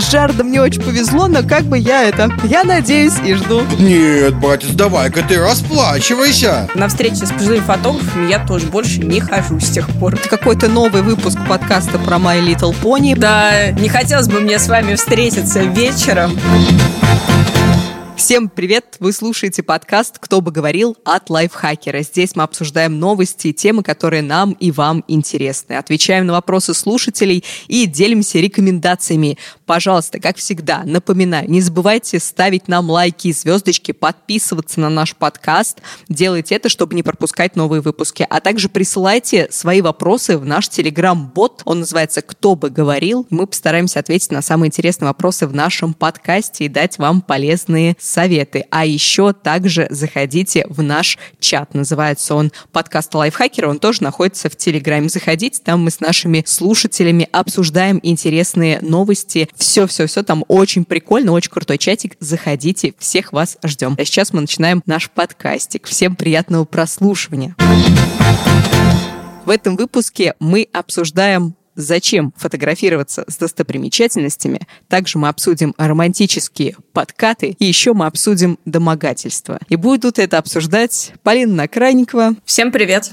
с Джаредом не очень повезло, но как бы я это... Я надеюсь и жду. Нет, братец, давай-ка ты расплачивайся. На встрече с пожилыми фотографами я тоже больше не хожу с тех пор. Это какой-то новый выпуск подкаста про My Little Pony. Да, не хотелось бы мне с вами встретиться вечером. Всем привет! Вы слушаете подкаст «Кто бы говорил» от Лайфхакера. Здесь мы обсуждаем новости и темы, которые нам и вам интересны. Отвечаем на вопросы слушателей и делимся рекомендациями. Пожалуйста, как всегда, напоминаю, не забывайте ставить нам лайки и звездочки, подписываться на наш подкаст. Делайте это, чтобы не пропускать новые выпуски. А также присылайте свои вопросы в наш телеграм-бот. Он называется «Кто бы говорил». Мы постараемся ответить на самые интересные вопросы в нашем подкасте и дать вам полезные советы. А еще также заходите в наш чат. Называется он подкаст Лайфхакера. Он тоже находится в Телеграме. Заходите, там мы с нашими слушателями обсуждаем интересные новости. Все-все-все там очень прикольно, очень крутой чатик. Заходите, всех вас ждем. А сейчас мы начинаем наш подкастик. Всем приятного прослушивания. В этом выпуске мы обсуждаем зачем фотографироваться с достопримечательностями. Также мы обсудим романтические подкаты и еще мы обсудим домогательства. И будут это обсуждать Полина Накрайникова. Всем привет!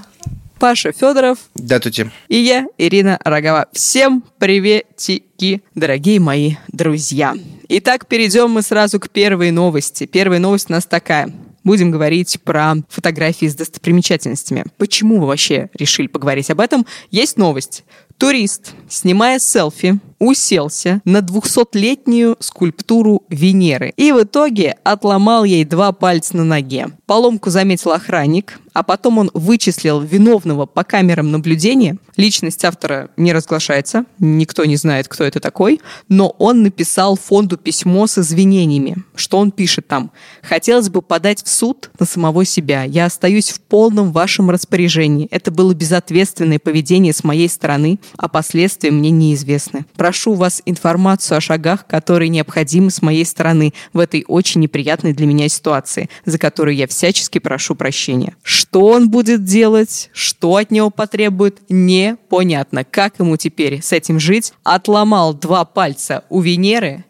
Паша Федоров. Да, тути. И я, Ирина Рогова. Всем приветики, дорогие мои друзья. Итак, перейдем мы сразу к первой новости. Первая новость у нас такая будем говорить про фотографии с достопримечательностями. Почему вы вообще решили поговорить об этом? Есть новость. Турист, снимая селфи, уселся на 200-летнюю скульптуру Венеры и в итоге отломал ей два пальца на ноге. Поломку заметил охранник, а потом он вычислил виновного по камерам наблюдения. Личность автора не разглашается, никто не знает, кто это такой, но он написал фонду письмо с извинениями. Что он пишет там? «Хотелось бы подать в суд на самого себя. Я остаюсь в полном вашем распоряжении. Это было безответственное поведение с моей стороны а последствия мне неизвестны. Прошу вас информацию о шагах, которые необходимы с моей стороны в этой очень неприятной для меня ситуации, за которую я всячески прошу прощения. Что он будет делать, что от него потребует, непонятно. Как ему теперь с этим жить? Отломал два пальца у Венеры,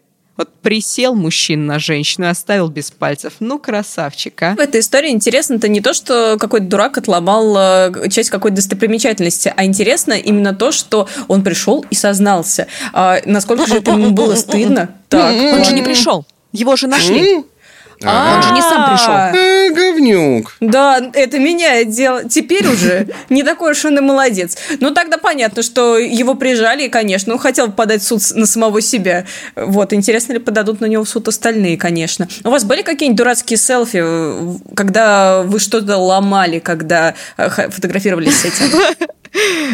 присел мужчина на женщину и оставил без пальцев. Ну, красавчик, а. В этой истории интересно-то не то, что какой-то дурак отломал э, часть какой-то достопримечательности, а интересно именно то, что он пришел и сознался. А насколько же это ему было стыдно? Так, он же не пришел. Его же нашли. А, он же не сам пришел. А, говнюк. Да, это меняет дело. Теперь уже не такой уж он и молодец. Ну, тогда понятно, что его прижали, и, конечно, он хотел подать в суд на самого себя. Вот, интересно ли подадут на него в суд остальные, конечно. У вас были какие-нибудь дурацкие селфи, когда вы что-то ломали, когда э, фотографировались с этим?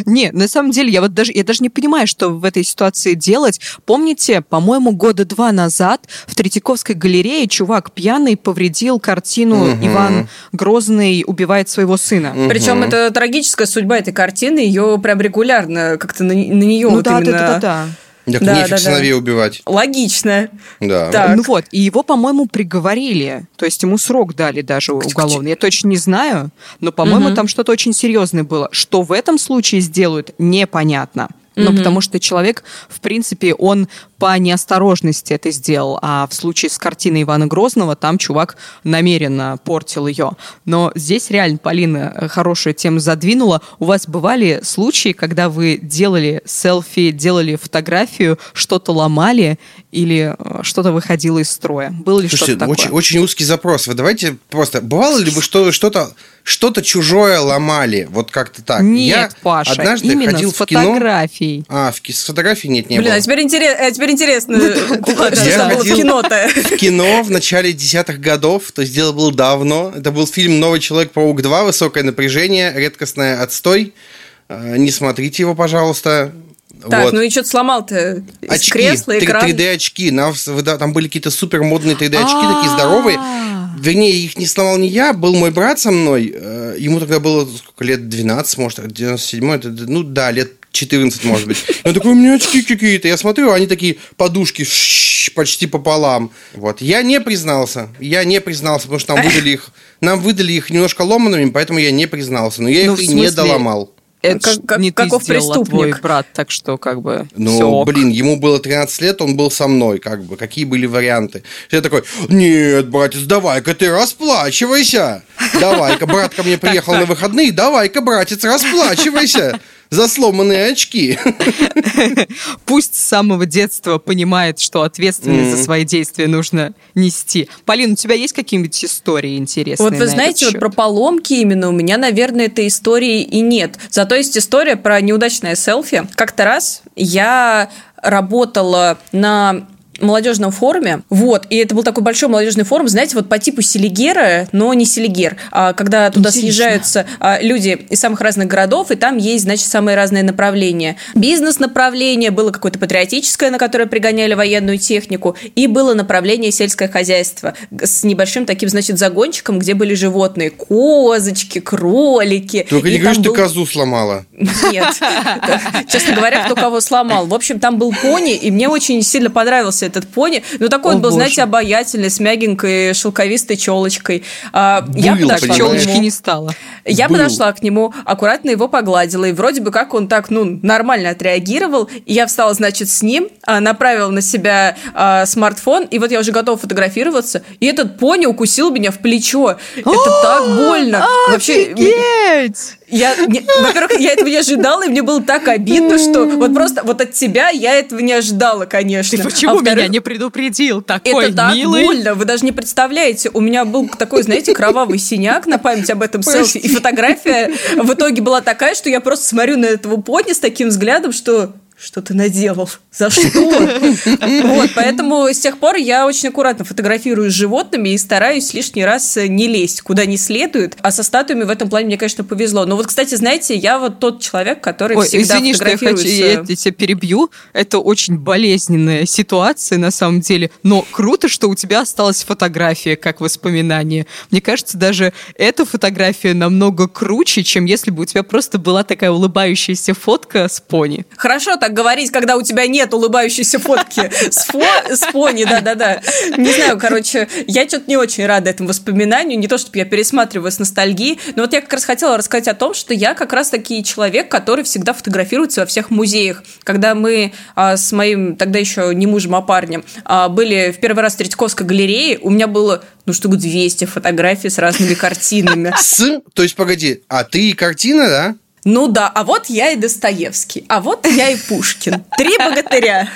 Не, на самом деле, я вот даже, я даже не понимаю, что в этой ситуации делать. Помните, по-моему, года два назад в Третьяковской галерее чувак пьяный повредил картину угу. «Иван Грозный убивает своего сына». Угу. Причем это трагическая судьба этой картины, ее прям регулярно как-то на, на нее ну, вот да, именно... да, да, да. Так да, нефиг да, сыновей да. убивать. Логично. Да. Так. Ну вот, и его, по-моему, приговорили. То есть ему срок дали даже уголовный. Я точно не знаю, но, по-моему, угу. там что-то очень серьезное было. Что в этом случае сделают, непонятно. Ну, mm-hmm. потому что человек, в принципе, он по неосторожности это сделал, а в случае с картиной Ивана Грозного там чувак намеренно портил ее. Но здесь реально Полина э, хорошую тему задвинула. У вас бывали случаи, когда вы делали селфи, делали фотографию, что-то ломали или э, что-то выходило из строя? Было ли Слушайте, что-то такое? Очень, очень узкий запрос. Вы давайте просто... Бывало ли вы что, что-то что-то чужое ломали, вот как-то так. Нет, я Паша, однажды именно ходил с в кино. фотографией. А, в, с фотографией нет, не Блин, было. а теперь, интерес, а теперь интересно, что Я было кино-то. В кино в начале десятых годов, то есть дело было давно. Это был фильм «Новый Человек-паук 2», «Высокое напряжение», «Редкостное отстой». Э, Не смотрите его, пожалуйста. Так, Вот. ну и что ты сломал-то? Очки, кресла, экран? 3D очки. Нам, да, там были какие-то супер модные 3D очки, такие здоровые. Вернее, их не сломал не я, был мой брат со мной. Э, Ему тогда было сколько лет 12, может, 97 это, ну да, лет 14, может быть. Он такой, у меня очки какие-то. Я смотрю, они такие подушки почти пополам. Вот. Я не признался. Я не признался, потому что нам выдали их, нам выдали их немножко ломанными, поэтому я не признался. Но я Ну, их и не доломал. Это как, как- не каков ты сделала, а твой преступник. брат, так что как бы Ну, всё ок. блин, ему было 13 лет, он был со мной, как бы. Какие были варианты? Я такой, нет, братец, давай-ка ты расплачивайся. Давай-ка, брат ко мне приехал на выходные, давай-ка, братец, расплачивайся за сломанные очки. Пусть с самого детства понимает, что ответственность за свои действия нужно нести. Полин, у тебя есть какие-нибудь истории интересные? Вот вы на знаете, этот вот про поломки именно у меня, наверное, этой истории и нет. Зато есть история про неудачное селфи. Как-то раз я работала на молодежном форуме, вот, и это был такой большой молодежный форум, знаете, вот по типу Селигера, но не Селигер, а когда туда Интересно. съезжаются а, люди из самых разных городов, и там есть, значит, самые разные направления. Бизнес-направление, было какое-то патриотическое, на которое пригоняли военную технику, и было направление сельское хозяйство с небольшим таким, значит, загончиком, где были животные, козочки, кролики. Только И не говоришь, там ты был- козу сломала. нет. Честно говоря, кто кого сломал. В общем, там был пони, и мне очень сильно понравился этот пони. Ну, такой О, он был, боже. знаете, обаятельный, с мягенькой шелковистой челочкой. А, я Был, подошла к Челочки нему. не стало. Я Был. подошла к нему, аккуратно его погладила, и вроде бы как он так, ну, нормально отреагировал. И я встала, значит, с ним, а, направила на себя а, смартфон, и вот я уже готова фотографироваться, и этот пони укусил меня в плечо. Это так больно. Вообще, Офигеть! Я, во-первых, я этого не ожидала, и мне было так обидно, что вот просто вот от тебя я этого не ожидала, конечно. Ты А почему во-вторых, меня не предупредил? Такой это так милый. больно, вы даже не представляете. У меня был такой, знаете, кровавый синяк на память об этом селфи. И фотография в итоге была такая, что я просто смотрю на этого пони с таким взглядом, что что ты наделал? За что? Вот, поэтому с тех пор я очень аккуратно фотографирую с животными и стараюсь лишний раз не лезть куда не следует. А со статуями в этом плане мне, конечно, повезло. Но вот, кстати, знаете, я вот тот человек, который Ой, всегда извини, что я хочу, я тебя перебью. Это очень болезненная ситуация на самом деле. Но круто, что у тебя осталась фотография как воспоминание. Мне кажется, даже эта фотография намного круче, чем если бы у тебя просто была такая улыбающаяся фотка с пони. Хорошо так говорить, когда у тебя нет улыбающейся фотки с, фо- с пони, да-да-да. Не знаю, короче, я что-то не очень рада этому воспоминанию. Не то, чтобы я пересматриваю с ностальгией, но вот я как раз хотела рассказать о том, что я как раз таки человек, который всегда фотографируется во всех музеях. Когда мы а, с моим, тогда еще не мужем, а парнем, а, были в первый раз в Третьяковской галерее, у меня было, ну, штук 200 фотографий с разными картинами. С, то есть, погоди, а ты и картина, да? Ну да, а вот я и Достоевский, а вот я и Пушкин. Три богатыря.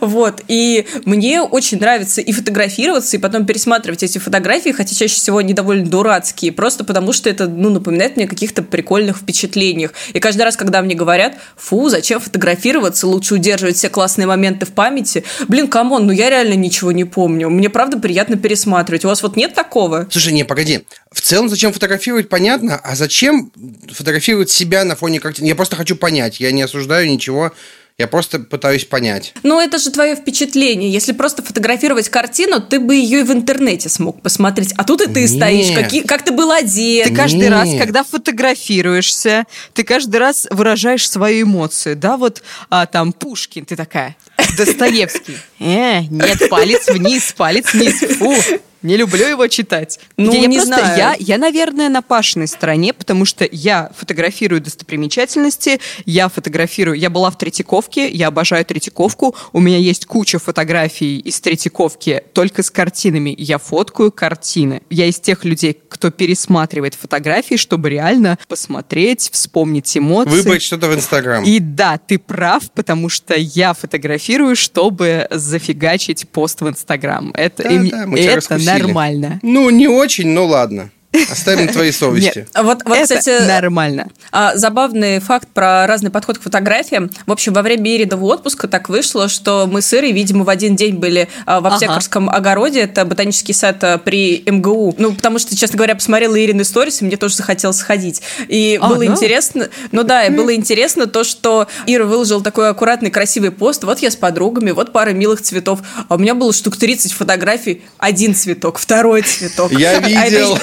Вот, и мне очень нравится и фотографироваться, и потом пересматривать эти фотографии, хотя чаще всего они довольно дурацкие, просто потому что это, ну, напоминает мне о каких-то прикольных впечатлениях. И каждый раз, когда мне говорят, фу, зачем фотографироваться, лучше удерживать все классные моменты в памяти, блин, come on, ну я реально ничего не помню. Мне правда приятно пересматривать. У вас вот нет такого? Слушай, не, погоди. В целом, зачем фотографировать, понятно. А зачем фотографировать себя на фоне картины? Я просто хочу понять. Я не осуждаю ничего. Я просто пытаюсь понять. Ну, это же твое впечатление. Если просто фотографировать картину, ты бы ее и в интернете смог посмотреть. А тут и ты Нет. стоишь, какие- как ты был одет. Ты каждый Нет. раз, когда фотографируешься, ты каждый раз выражаешь свою эмоцию, да, вот а, там Пушкин, ты такая, Достоевский, э, нет, палец вниз, палец вниз, фу, не люблю его читать. Ну, я, я не просто, знаю. Я, я, наверное, на Пашиной стороне, потому что я фотографирую достопримечательности, я фотографирую, я была в Третьяковке, я обожаю Третьяковку, у меня есть куча фотографий из Третьяковки только с картинами, я фоткаю картины. Я из тех людей, кто пересматривает фотографии, чтобы реально посмотреть, вспомнить эмоции. Выбрать что-то в Инстаграм. И да, ты прав, потому что я фотографирую, чтобы зафигачить пост в Инстаграм. Это, Да, им- да, мы это. Нормально. Ну, не очень, но ладно. Оставим твоей совести. Нет, Вот, вот это кстати, нормально. А, Забавный факт про разный подход к фотографиям. В общем, во время Иридового отпуска так вышло, что мы с Ирой, видимо, в один день были а, в Ага. аптекарском огороде. Это ботанический сад а, при МГУ. Ну, потому что, честно говоря, посмотрела Ирины сторис, и мне тоже захотелось сходить. И А, было да? интересно... Ну да, и было интересно то, что Ира выложила такой аккуратный, красивый пост. Вот я с подругами, вот пара милых цветов. А у меня было штук 30 фотографий. Один цветок, второй цветок. Я видел.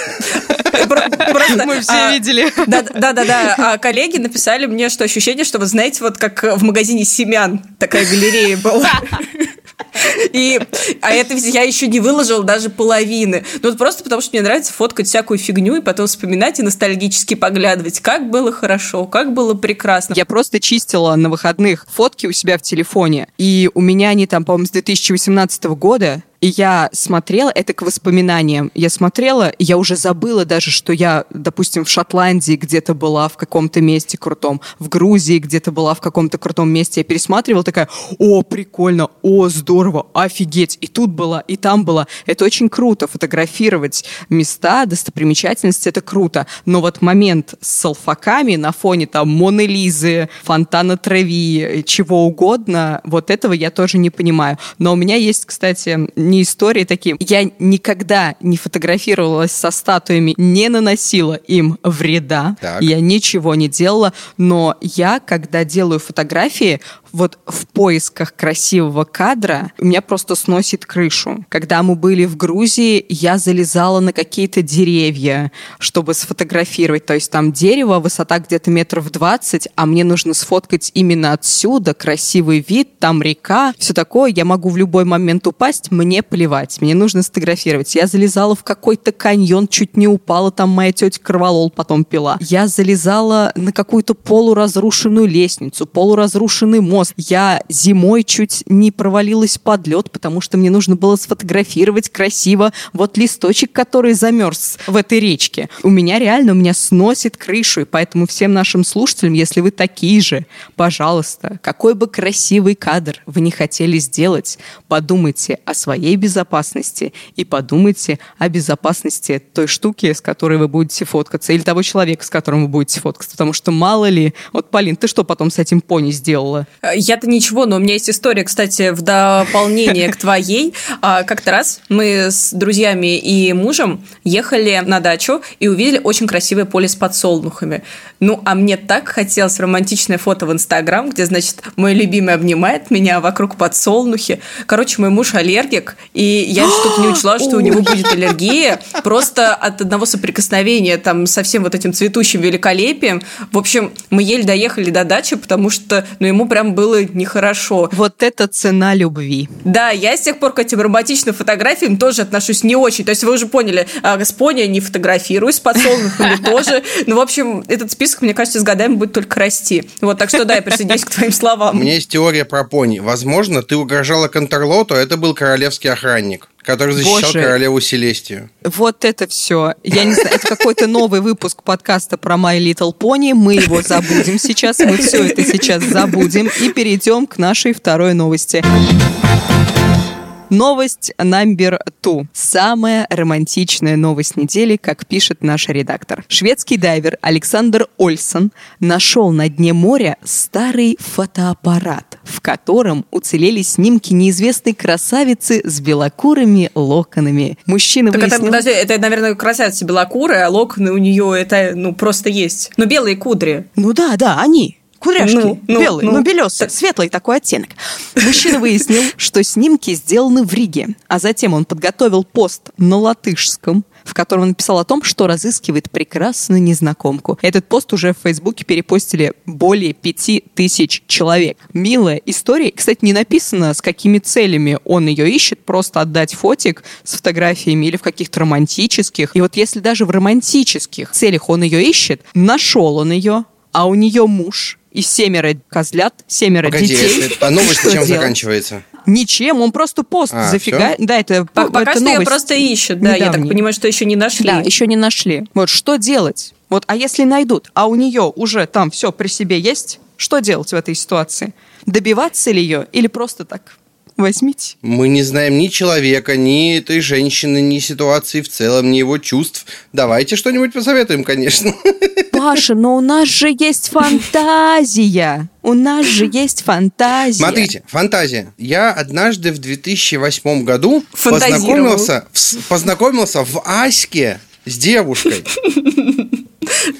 Просто, Мы все а, видели. да, да, да, да. А коллеги написали мне, что ощущение, что вы знаете, вот как в магазине семян такая галерея была. И, а это ведь я еще не выложила даже половины. Ну, вот просто потому, что мне нравится фоткать всякую фигню и потом вспоминать и ностальгически поглядывать, как было хорошо, как было прекрасно. Я просто чистила на выходных фотки у себя в телефоне, и у меня они там, по-моему, с 2018 года, и я смотрела, это к воспоминаниям, я смотрела, и я уже забыла даже, что я, допустим, в Шотландии где-то была в каком-то месте крутом, в Грузии где-то была в каком-то крутом месте. Я пересматривала такая, о, прикольно, о, здорово, офигеть, и тут была, и там была. Это очень круто, фотографировать места, достопримечательности, это круто. Но вот момент с салфаками на фоне там Моны Лизы, фонтана Треви, чего угодно, вот этого я тоже не понимаю. Но у меня есть, кстати, не истории такие. Я никогда не фотографировалась со статуями, не наносила им вреда. Так. Я ничего не делала, но я, когда делаю фотографии, вот в поисках красивого кадра у меня просто сносит крышу. Когда мы были в Грузии, я залезала на какие-то деревья, чтобы сфотографировать. То есть там дерево, высота где-то метров 20, а мне нужно сфоткать именно отсюда красивый вид, там река, все такое. Я могу в любой момент упасть, мне плевать, мне нужно сфотографировать. Я залезала в какой-то каньон, чуть не упала, там моя тетя кроволол потом пила. Я залезала на какую-то полуразрушенную лестницу, полуразрушенный мост. Я зимой чуть не провалилась под лед, потому что мне нужно было сфотографировать красиво вот листочек, который замерз в этой речке. У меня реально, у меня сносит крышу, и поэтому всем нашим слушателям, если вы такие же, пожалуйста, какой бы красивый кадр вы не хотели сделать, подумайте о своей безопасности и подумайте о безопасности той штуки, с которой вы будете фоткаться, или того человека, с которым вы будете фоткаться, потому что мало ли... Вот, Полин, ты что потом с этим пони сделала? Я-то ничего, но у меня есть история, кстати, в дополнение к твоей. А, Как-то раз мы с друзьями и мужем ехали на дачу и увидели очень красивое поле с подсолнухами. Ну, а мне так хотелось романтичное фото в Инстаграм, где, значит, мой любимый обнимает меня, вокруг подсолнухи. Короче, мой муж аллергик, и я что-то не учла, что у него будет аллергия просто от одного соприкосновения там со всем вот этим цветущим великолепием. В общем, мы еле доехали до дачи, потому что, ну, ему прям было нехорошо. Вот это цена любви. Да, я с тех пор к этим романтичным фотографиям тоже отношусь не очень. То есть вы уже поняли, а, с пони я не фотографируюсь, с подсолнухами тоже. Ну, в общем, этот список, мне кажется, с годами будет только расти. Вот, так что да, я присоединяюсь к твоим У словам. меня есть теория про пони. Возможно, ты угрожала Контрлоту, а это был королевский охранник, который защищал Боже. королеву Селестию. Вот это все. Я не знаю, это какой-то новый выпуск подкаста про My Little Pony. Мы его забудем сейчас. Мы все это сейчас забудем и перейдем к нашей второй новости. Новость номер two. Самая романтичная новость недели, как пишет наш редактор. Шведский дайвер Александр Ольсон нашел на дне моря старый фотоаппарат, в котором уцелели снимки неизвестной красавицы с белокурыми локонами. Мужчина Так это, выяснил... подожди, это, наверное, красавица белокурая, а локоны у нее это, ну, просто есть. Но белые кудри. Ну да, да, они. Кудряшки, Ну, ну, белые, ну. ну, белесый, светлый такой оттенок. Мужчина выяснил, что снимки сделаны в Риге, а затем он подготовил пост на латышском, в котором он написал о том, что разыскивает прекрасную незнакомку. Этот пост уже в Фейсбуке перепостили более пяти тысяч человек. Милая история. Кстати, не написано, с какими целями он ее ищет, просто отдать фотик с фотографиями или в каких-то романтических. И вот если даже в романтических целях он ее ищет, нашел он ее, а у нее муж и семеро козлят, семеро Погоди, детей. это- а новость чем делать? заканчивается? Ничем, он просто пост А, зафига. Да, это, По- это Пока что ее новость просто ищут, да, я так понимаю, что еще не нашли. Да, еще не нашли. Вот что делать? Вот, а если найдут, а у нее уже там все при себе есть, что делать в этой ситуации? Добиваться ли ее или просто так возьмите? Мы не знаем ни человека, ни этой женщины, ни ситуации в целом, ни его чувств. Давайте что-нибудь посоветуем, конечно. Паша, но у нас же есть фантазия. У нас же есть фантазия. Смотрите, фантазия. Я однажды в 2008 году познакомился, познакомился в Аське с девушкой.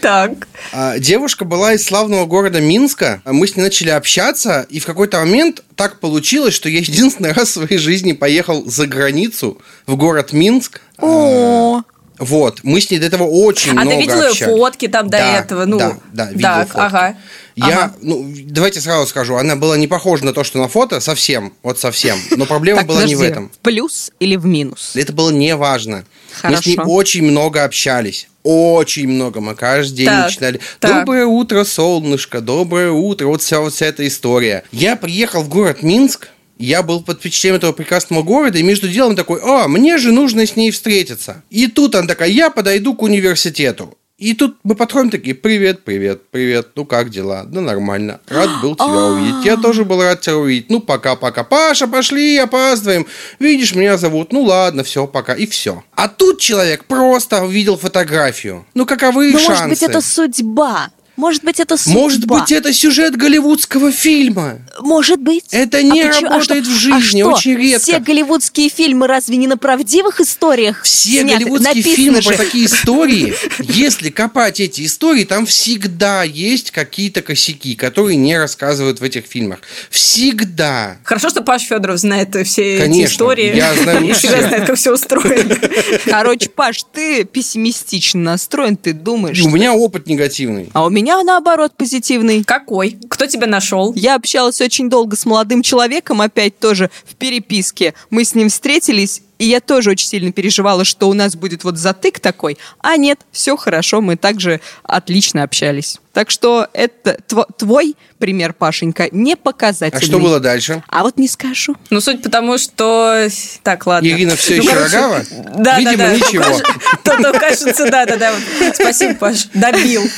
Так. А, Девушка была из славного города Минска. Мы с ней начали общаться, и в какой-то момент так получилось, что я единственный раз в своей жизни поехал за границу, в город Минск. О, Вот, мы с ней до этого очень А много ты видела ее общались. фотки там до Да, этого? Ну, да, да, видел так, фотки. ага. Я, Ага. ну, давайте сразу скажу, она была не похожа на то, что на фото, совсем, вот совсем. Но проблема была не в этом. В плюс или в минус? Это было не важно. Мы с ней очень много общались. Очень много. Мы каждый день Так, начинали. так. Доброе утро, солнышко, доброе утро. Вот вся, вот вся эта история. Я приехал в город Минск. Я был под впечатлением этого прекрасного города, и между делом такой, а, мне же нужно с ней встретиться. И тут она такая, я подойду к университету. И тут мы подходим такие, привет, привет, привет, ну как дела? Да нормально, рад был тебя увидеть. Я тоже был рад тебя увидеть. Ну пока-пока. Паша, пошли, опаздываем. Видишь, меня зовут. Ну ладно, все, пока. И все. А тут человек просто увидел фотографию. Ну каковы Ну, шансы? может быть, это судьба. Может быть, это судьба. Может быть, это сюжет голливудского фильма. Может быть. Это не почему- работает что- в жизни, а что, очень редко. Все голливудские фильмы разве не на правдивых историях? Все сняты? голливудские Написано фильмы же. про такие истории, если копать эти истории, там всегда есть какие-то косяки, которые не рассказывают в этих фильмах. Всегда. Хорошо, что Паш Федоров знает все эти Конечно, истории. я знаю и всегда знает, как все устроено. Короче, Паш, ты пессимистично настроен, ты думаешь... У меня опыт негативный. А у меня, наоборот, позитивный. Какой? Кто тебя нашел? Я общалась очень долго с молодым человеком, опять тоже в переписке. Мы с ним встретились, и я тоже очень сильно переживала, что у нас будет вот затык такой. А нет, все хорошо, мы также отлично общались. Так что это тво- твой пример, Пашенька, не показательный. А что было дальше? А вот не скажу. Ну, суть потому, что... Так, ладно. Ирина все Ну, еще короче, рогава? Да, Видимо, да, да. ничего. То, то кажется, да, да, да. Спасибо, Паш. Добил.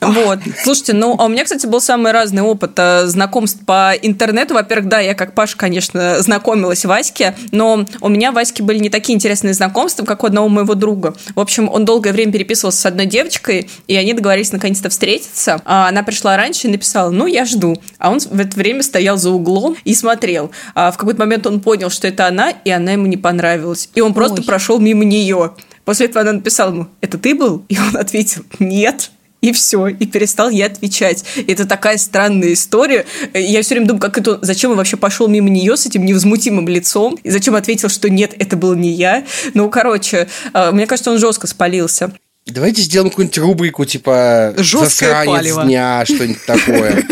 Вот. Слушайте, ну, а у меня, кстати, был самый разный опыт э, знакомств по интернету. Во-первых, да, я как Паша, конечно, знакомилась Ваське, но у меня Ваське были не такие интересные знакомства, как у одного моего друга. В общем, он долгое время переписывался с одной девочкой, и они договорились наконец-то встретиться. А она пришла раньше и написала, ну, я жду. А он в это время стоял за углом и смотрел. А в какой-то момент он понял, что это она, и она ему не понравилась. И он просто Ой. прошел мимо нее. После этого она написала ему, это ты был? И он ответил, нет. И все, и перестал ей отвечать. Это такая странная история. Я все время думаю, как это, зачем он вообще пошел мимо нее с этим невозмутимым лицом, и зачем ответил, что нет, это был не я. Ну, короче, э, мне кажется, он жестко спалился. Давайте сделаем какую-нибудь рубрику, типа Жесткое «Засранец палево». дня», что-нибудь такое.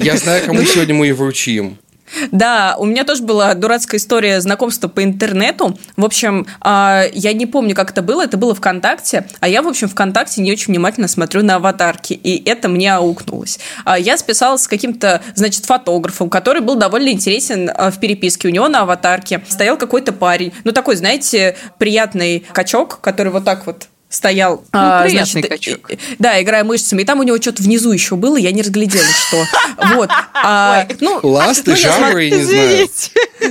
Я знаю, кому сегодня мы и вручим. Да, у меня тоже была дурацкая история знакомства по интернету. В общем, а, я не помню, как это было. Это было ВКонтакте. А я, в общем, ВКонтакте не очень внимательно смотрю на аватарки. И это мне аукнулось. А, Я списалась с каким-то, значит, фотографом, который был довольно интересен а, в переписке. У него на аватарке стоял какой-то парень. Ну, такой, знаете, приятный качок, который вот так вот стоял. а, приятный значит, качок. Да, играя мышцами. И там у него что-то внизу еще было, я не разглядела, что. Вот. А, ну, Ласты, ну, я жабры, я не знаю.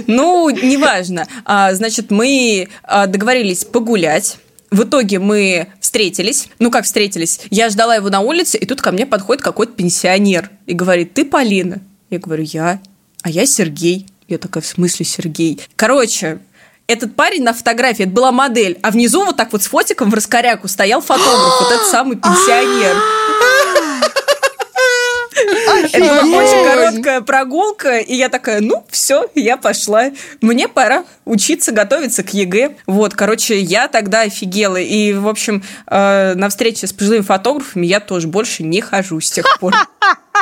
ну, неважно. А, значит, мы а, договорились погулять. В итоге мы встретились. Ну, как встретились? Я ждала его на улице, и тут ко мне подходит какой-то пенсионер и говорит, ты Полина? Я говорю, я. А я Сергей. Я такая, в смысле Сергей? Короче, этот парень на фотографии, это была модель, а внизу вот так вот с фотиком в раскоряку стоял фотограф, вот этот самый пенсионер. Это была очень короткая прогулка, и я такая, ну, все, я пошла. Мне пора учиться готовиться к ЕГЭ. Вот, короче, я тогда офигела. И, в общем, э, на встрече с пожилыми фотографами я тоже больше не хожу с тех пор.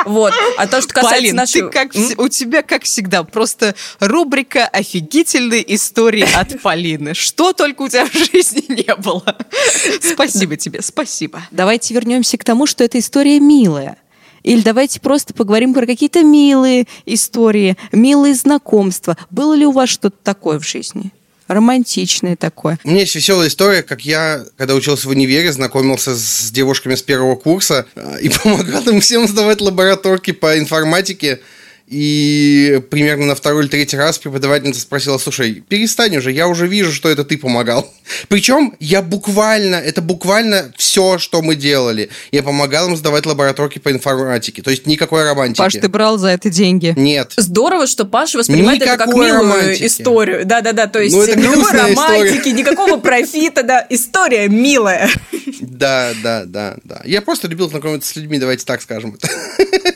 Вот. А то, что касается Полин, нашей... ты как, М? у тебя, как всегда, просто рубрика «Офигительные истории от Полины». Что только у тебя в жизни не было. Спасибо тебе, спасибо. Давайте вернемся к тому, что эта история милая. Или давайте просто поговорим про какие-то милые истории, милые знакомства. Было ли у вас что-то такое в жизни? Романтичное такое. У меня есть веселая история, как я, когда учился в универе, знакомился с девушками с первого курса э, и помогал им всем сдавать лабораторки по информатике. И примерно на второй или третий раз преподавательница спросила, слушай, перестань уже, я уже вижу, что это ты помогал. Причем я буквально, это буквально все, что мы делали. Я помогал им сдавать лабораторки по информатике. То есть никакой романтики. Паш, ты брал за это деньги? Нет. Здорово, что Паша воспринимает это как Никакой милую романтики. историю. Да-да-да, то есть Ну, это никакой романтики, история. никакого профита, да. История милая. Да, да, да, да. Я просто любил знакомиться с людьми, давайте так скажем.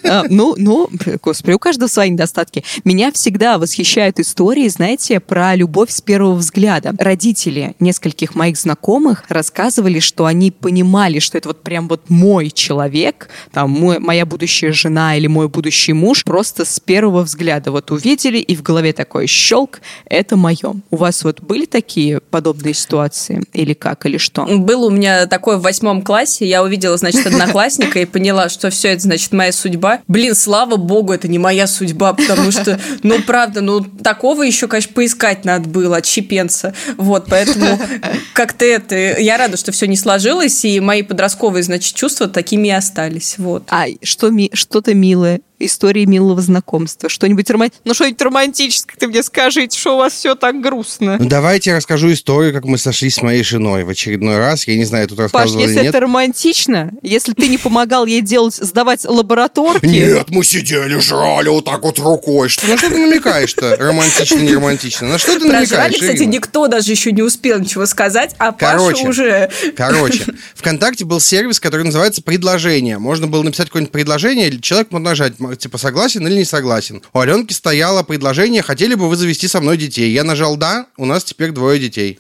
А, ну, ну, господи, у каждого каждого свои недостатки. Меня всегда восхищают истории, знаете, про любовь с первого взгляда. Родители нескольких моих знакомых рассказывали, что они понимали, что это вот прям вот мой человек, там, мой, моя будущая жена или мой будущий муж, просто с первого взгляда вот увидели, и в голове такой щелк, это мое. У вас вот были такие подобные ситуации? Или как, или что? Был у меня такой в восьмом классе, я увидела, значит, одноклассника и поняла, что все это, значит, моя судьба. Блин, слава богу, это не моя судьба, потому что, ну, правда, ну, такого еще, конечно, поискать надо было, отщепенца. Вот, поэтому как-то это... Я рада, что все не сложилось, и мои подростковые, значит, чувства такими и остались. Вот. А что, что-то милое истории милого знакомства. Что-нибудь романтическое. Ну, что-нибудь романтическое ты мне скажите, что у вас все так грустно. Ну, давайте я расскажу историю, как мы сошлись с моей женой в очередной раз. Я не знаю, тут Паш, рассказывал или если нет. это романтично, если ты не помогал ей делать, сдавать лабораторки... Нет, мы сидели, жрали вот так вот рукой. Что, на что ты намекаешь-то? Романтично, не романтично. На что ты намекаешь, жрали, кстати, никто даже еще не успел ничего сказать, а Короче, Паша уже... Короче, ВКонтакте был сервис, который называется «Предложение». Можно было написать какое-нибудь предложение, или человек мог нажать, м, типа, согласен или не согласен. У Аленки стояло предложение, хотели бы вы завести со мной детей. Я нажал «да», у нас теперь двое детей.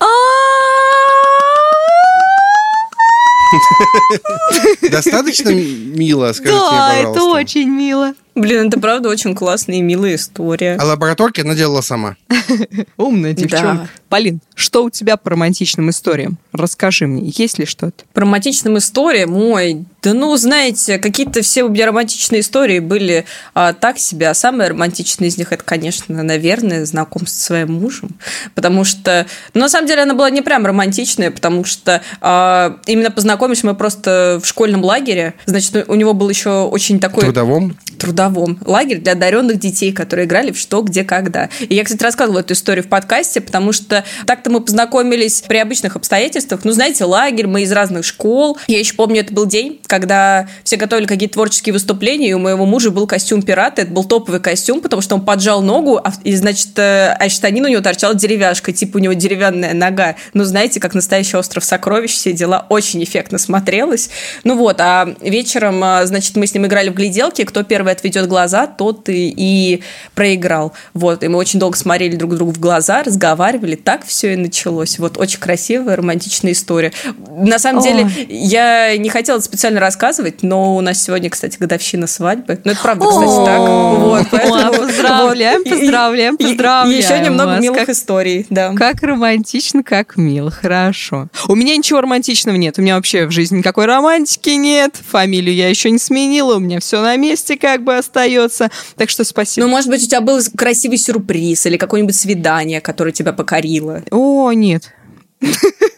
Достаточно мило, скажите мне, Да, пожалуйста. это очень мило. Блин, это правда очень классная и милая история. А лабораторки она делала сама. Умная девчонка. Да. Полин, что у тебя по романтичным историям? Расскажи мне, есть ли что-то? По романтичным историям, мой, да ну, знаете, какие-то все у меня романтичные истории были а, так себе, а самая романтичная из них, это, конечно, наверное, знакомство со своим мужем, потому что, ну, на самом деле, она была не прям романтичная, потому что а, именно познакомились мы просто в школьном лагере, значит, у него был еще очень такой Трудовом. Трудовом. Лагерь для одаренных детей, которые играли в что, где, когда. И я, кстати, рассказывала эту историю в подкасте, потому что так-то мы познакомились при обычных обстоятельствах. Ну, знаете, лагерь, мы из разных школ. Я еще помню, это был день, когда все готовили какие-то творческие выступления, и у моего мужа был костюм пирата. Это был топовый костюм, потому что он поджал ногу, а, и, значит, э, а штанина у него торчала деревяшка, типа у него деревянная нога. Ну, знаете, как настоящий остров сокровищ, все дела очень эффектно смотрелось. Ну вот, а вечером, а, значит, мы с ним играли в гляделки, кто первый отведет глаза, тот и, и проиграл. Вот, и мы очень долго смотрели друг другу в глаза, разговаривали, так все и началось. Вот, очень красивая, романтичная история. На самом Ой. деле, я не хотела специально рассказывать, но у нас сегодня, кстати, годовщина свадьбы. Ну, это правда, кстати, так. Вот, поэтому- поздравляем, поздравляем, поздравляем Еще немного милых историй, да. Как романтично, как мило, хорошо. У меня ничего романтичного нет, у меня вообще в жизни никакой романтики нет, фамилию я еще не сменила, у меня все на месте как бы остается, так что спасибо. Ну, может быть, у тебя был красивый сюрприз или какое-нибудь свидание, которое тебя покорило. О, нет.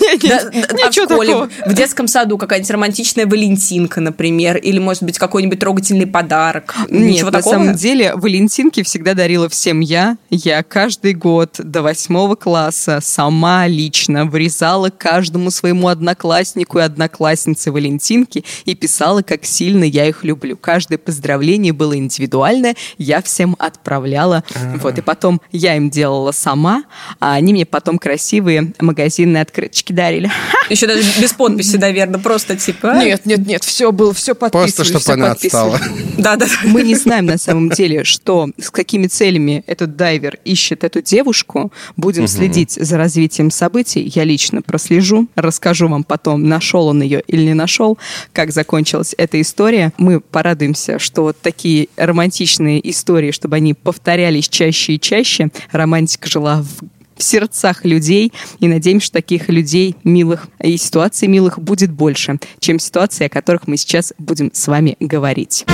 Нет, нет, а ничего школе, такого. в детском саду какая-нибудь романтичная Валентинка, например, или, может быть, какой-нибудь трогательный подарок. Ничего на такого? самом деле Валентинки всегда дарила всем я. Я каждый год до восьмого класса сама лично вырезала каждому своему однокласснику и однокласснице Валентинки и писала, как сильно я их люблю. Каждое поздравление было индивидуальное, я всем отправляла. Вот, и потом я им делала сама, а они мне потом красивые магазинные открыточки дарили. Еще даже без подписи, наверное, просто типа... а? нет, нет, все было, все подписывали. Просто, чтобы она отстала. Да, да. Мы не знаем на самом деле, что с какими целями этот дайвер ищет эту девушку. Будем следить за развитием событий. Я лично прослежу, расскажу вам потом, нашел он ее или не нашел, как закончилась эта история. Мы порадуемся, что вот такие романтичные истории, чтобы они повторялись чаще и чаще. Романтика жила в в сердцах людей, и надеемся, что таких людей милых и ситуаций милых будет больше, чем ситуации, о которых мы сейчас будем с вами говорить.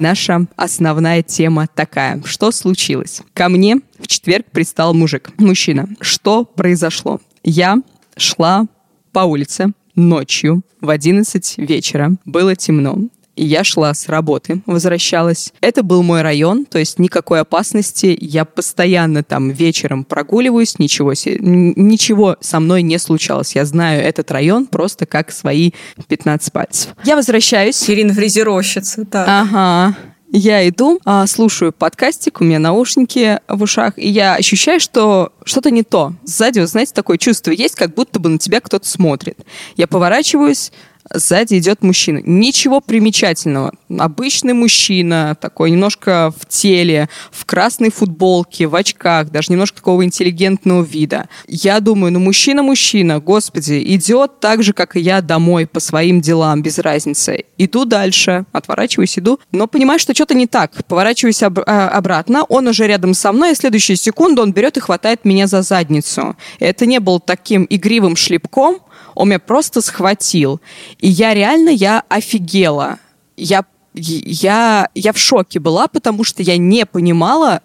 Наша основная тема такая. Что случилось? Ко мне в четверг пристал мужик, мужчина. Что произошло? Я шла по улице ночью в 11 вечера. Было темно. И я шла с работы, возвращалась. Это был мой район, то есть никакой опасности. Я постоянно там вечером прогуливаюсь, ничего, ничего со мной не случалось. Я знаю этот район просто как свои 15 пальцев. Я возвращаюсь. Ирина фрезеровщица, так. Ага. Я иду, а, слушаю подкастик, у меня наушники в ушах, и я ощущаю, что что-то не то. Сзади, вот, знаете, такое чувство есть, как будто бы на тебя кто-то смотрит. Я поворачиваюсь, сзади идет мужчина. Ничего примечательного. Обычный мужчина, такой немножко в теле, в красной футболке, в очках, даже немножко такого интеллигентного вида. Я думаю, ну мужчина-мужчина, господи, идет так же, как и я, домой по своим делам, без разницы. Иду дальше, отворачиваюсь, иду, но понимаю, что что-то не так. Поворачиваюсь об- а, обратно, он уже рядом со мной, и в следующую секунду он берет и хватает меня за задницу. Это не был таким игривым шлепком, он меня просто схватил. И я реально, я офигела. Я, я, я в шоке была, потому что я не понимала,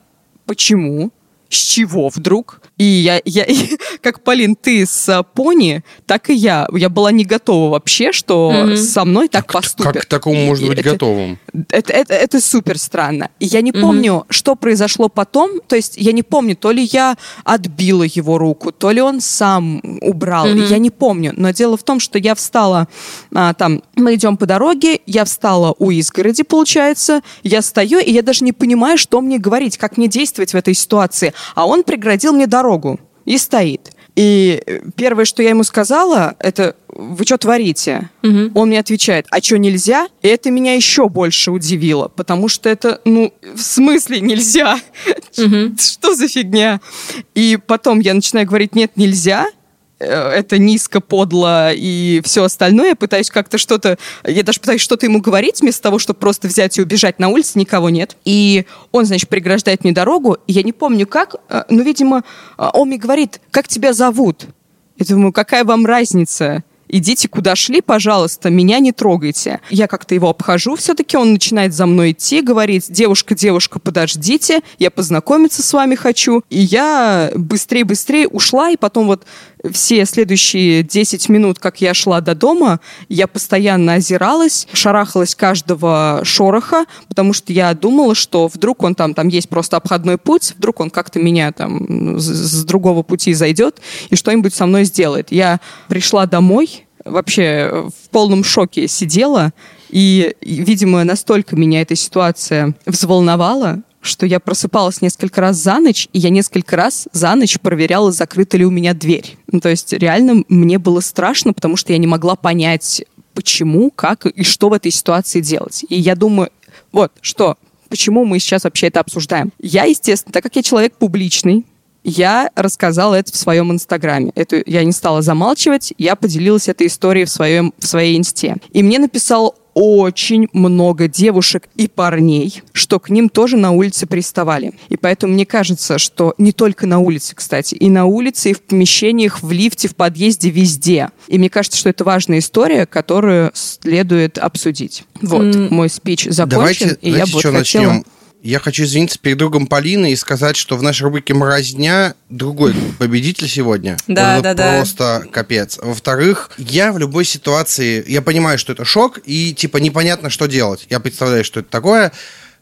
почему, с чего вдруг. И я, я как, Полин, ты с а, пони, так и я. Я была не готова вообще, что Мгм. со мной так поступят. Как к такому можно И быть это- готовым? это, это, это супер странно. И я не Мгм. помню, что произошло потом. То есть я не помню, то ли я отбила его руку, то ли он сам убрал. Мгм. Я не помню. Но дело в том, что я встала а, там, мы идем по дороге, я встала у изгороди, получается, я стою, и я даже не понимаю, что мне говорить, как мне действовать в этой ситуации. А он преградил мне дорогу и стоит. И э, первое, что я ему сказала, это «Вы что творите?» Мгм. Он мне отвечает, а что, нельзя? И это меня еще больше удивило, потому что это, ну, в смысле нельзя? Мгм. Что за фигня? И потом я начинаю говорить, нет, нельзя. Э, Это низко, подло и все остальное. Я пытаюсь как-то что-то... Я даже пытаюсь что-то ему говорить, вместо того, чтобы просто взять и убежать на улице, никого нет. И он, значит, преграждает мне дорогу. Я не помню как, э, но, видимо, э, он мне говорит, как тебя зовут? Я думаю, какая вам разница? Идите куда шли, пожалуйста, меня не трогайте. Я как-то его обхожу все-таки, он начинает за мной идти, говорить, девушка, девушка, подождите, я познакомиться с вами хочу. И я быстрее-быстрее ушла, и потом вот все следующие 10 минут, как я шла до дома, я постоянно озиралась, шарахалась каждого шороха, потому что я думала, что вдруг он там, там есть просто обходной путь, вдруг он как-то меня там с другого пути зайдет и что-нибудь со мной сделает. Я пришла домой, вообще в полном шоке сидела, и, и, видимо, настолько меня эта ситуация взволновала, что я просыпалась несколько раз за ночь, и я несколько раз за ночь проверяла, закрыта ли у меня дверь. Ну, то есть реально мне было страшно, потому что я не могла понять, почему, как и что в этой ситуации делать. И я думаю, вот, что, почему мы сейчас вообще это обсуждаем. Я, естественно, так как я человек публичный, я рассказала это в своем инстаграме. Это я не стала замалчивать, я поделилась этой историей в, своем, в своей инсте. И мне написал очень много девушек и парней, что к ним тоже на улице приставали. И поэтому мне кажется, что не только на улице, кстати, и на улице, и в помещениях, в лифте, в подъезде, везде. И мне кажется, что это важная история, которую следует обсудить. Вот, М. мой спич закончен, Давайте, и я знаете, вот что хотела... начнем? Я хочу извиниться перед другом Полины и сказать, что в нашей рубрике «Мразь дня» другой победитель сегодня. Да, да, да. Просто капец. Во-вторых, я в любой ситуации, я понимаю, что это шок, и типа непонятно, что делать. Я представляю, что это такое.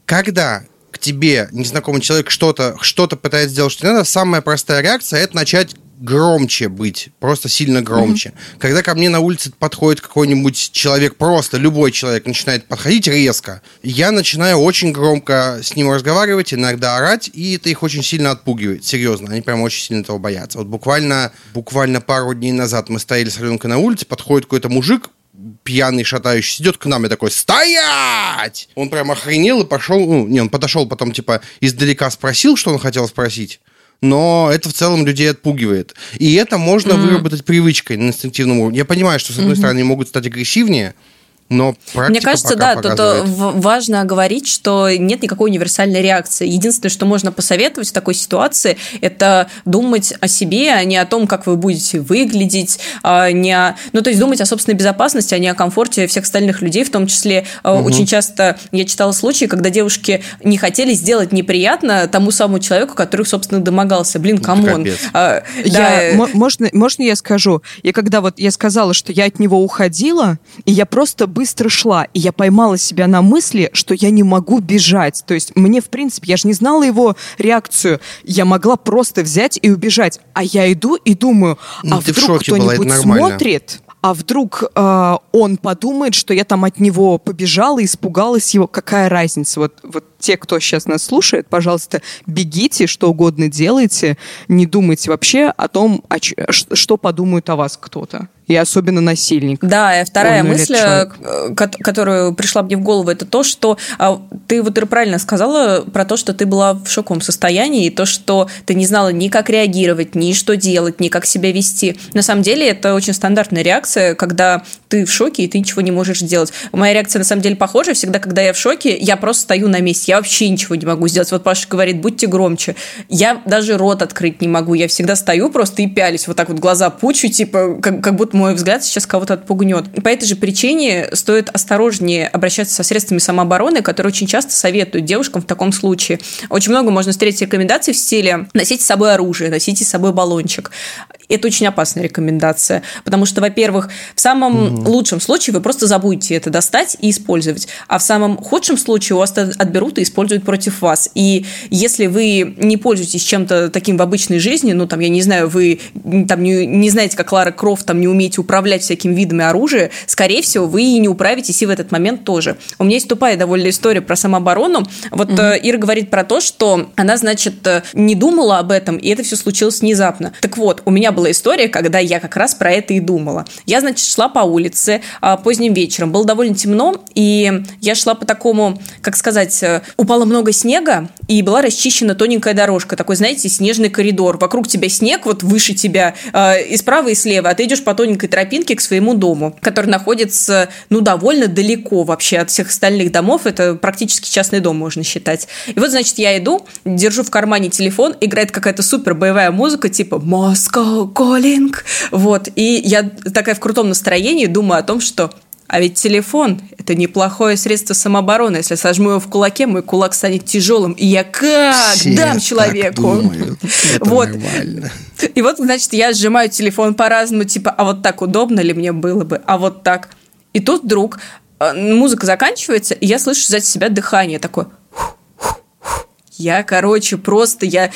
Когда к тебе незнакомый человек что-то что пытается сделать, что не надо, самая простая реакция – это начать громче быть, просто сильно громче. Когда ко мне на улице подходит какой-нибудь человек, просто любой человек начинает подходить резко, я начинаю очень громко с ним разговаривать, иногда орать, и это их очень сильно отпугивает, серьезно, они прям очень сильно этого боятся. Вот буквально, буквально пару дней назад мы стояли с Аленкой на улице, подходит какой-то мужик, пьяный, шатающийся, идет к нам и такой «Стоять!» Он прям охренел и пошел, ну, не, он подошел потом, типа, издалека спросил, что он хотел спросить, но это в целом людей отпугивает. И это можно выработать привычкой на инстинктивном уровне. Я понимаю, что, с одной стороны, они могут стать агрессивнее, но Мне кажется, пока да, тут э, показывает. в- важно говорить, что нет никакой универсальной реакции. Единственное, что можно посоветовать в такой ситуации, это думать о себе, а не о том, как вы будете выглядеть, а не о- ну, то есть думать о собственной безопасности, а не о комфорте всех остальных людей, в том числе э, очень часто я читала случаи, когда девушки не хотели сделать неприятно тому самому человеку, который, собственно, домогался. Блин, come on. А, да, мо- можно, можно я скажу? Я когда вот я сказала, что я от него уходила, и я просто быстро шла, и я поймала себя на мысли, что я не могу бежать. То есть мне, в принципе, я же не знала его реакцию. Я могла просто взять и убежать. А я иду и думаю, Ну, а вдруг кто-нибудь смотрит, а вдруг э, он подумает, что я там от него побежала, испугалась его. Какая разница? Вот, вот те, кто сейчас нас слушает, пожалуйста, бегите, что угодно делайте, не думайте вообще о том, о ш- что подумает о вас кто-то. И особенно насильник. Да, и вторая Ой, ну, мысль, э, человек. ко- которую пришла мне в голову, это то, что а, ты вот правильно сказала про то, что ты была в шоковом состоянии, и то, что ты не знала ни как реагировать, ни что делать, ни как себя вести. На самом деле это очень стандартная реакция, когда ты в шоке, и ты ничего не можешь сделать. Моя реакция на самом деле похожа. Всегда, когда я в шоке, я просто стою на месте. Я вообще ничего не могу сделать. Вот Паша говорит, будьте громче. Я даже рот открыть не могу. Я всегда стою просто и пялись. Вот так вот глаза пучу, типа, как, как будто мой взгляд сейчас кого-то отпугнет. И по этой же причине стоит осторожнее обращаться со средствами самообороны, которые очень часто советуют девушкам в таком случае. Очень много можно встретить рекомендаций в стиле «носите с собой оружие», «носите с собой баллончик». Это очень опасная рекомендация, потому что, во-первых, в самом лучшем случае вы просто забудете это достать и использовать, а в самом худшем случае у вас отберут и используют против вас. И если вы не пользуетесь чем-то таким в обычной жизни, ну, там, я не знаю, вы там не, не знаете, как Лара Крофт, там, не умеете управлять всякими видами оружия, скорее всего, вы и не управитесь и в этот момент тоже. У меня есть тупая довольно история про самооборону. Вот э, Ира говорит про то, что она, значит, э, не думала об этом, и это все случилось внезапно. Так вот, у меня была история, когда я как раз про это и думала. Я, значит, шла по улице а, поздним вечером. Было довольно темно, и я шла по такому, как сказать, э, упало много снега, и была расчищена тоненькая дорожка. Такой, знаете, снежный коридор. Вокруг тебя снег, вот выше тебя, и справа, и слева. А ты идешь по тоненькой тропинке к своему дому, который находится, ну, довольно далеко вообще от всех остальных домов. Это практически частный дом, можно считать. И вот, значит, я иду, держу в кармане телефон, играет какая-то супер боевая музыка, типа Moscow Calling. Вот. И я такая в крутом настроении думаю о том, что а ведь телефон – это неплохое средство самообороны. Если сожму его в кулаке, мой кулак станет тяжелым, и я как Все дам человеку. Вот. нормально. И вот, значит, я сжимаю телефон по-разному, типа, а вот так удобно ли мне было бы, а вот так. И тут вдруг э, музыка заканчивается, и я слышу сзади себя дыхание такое. Я, короче, просто я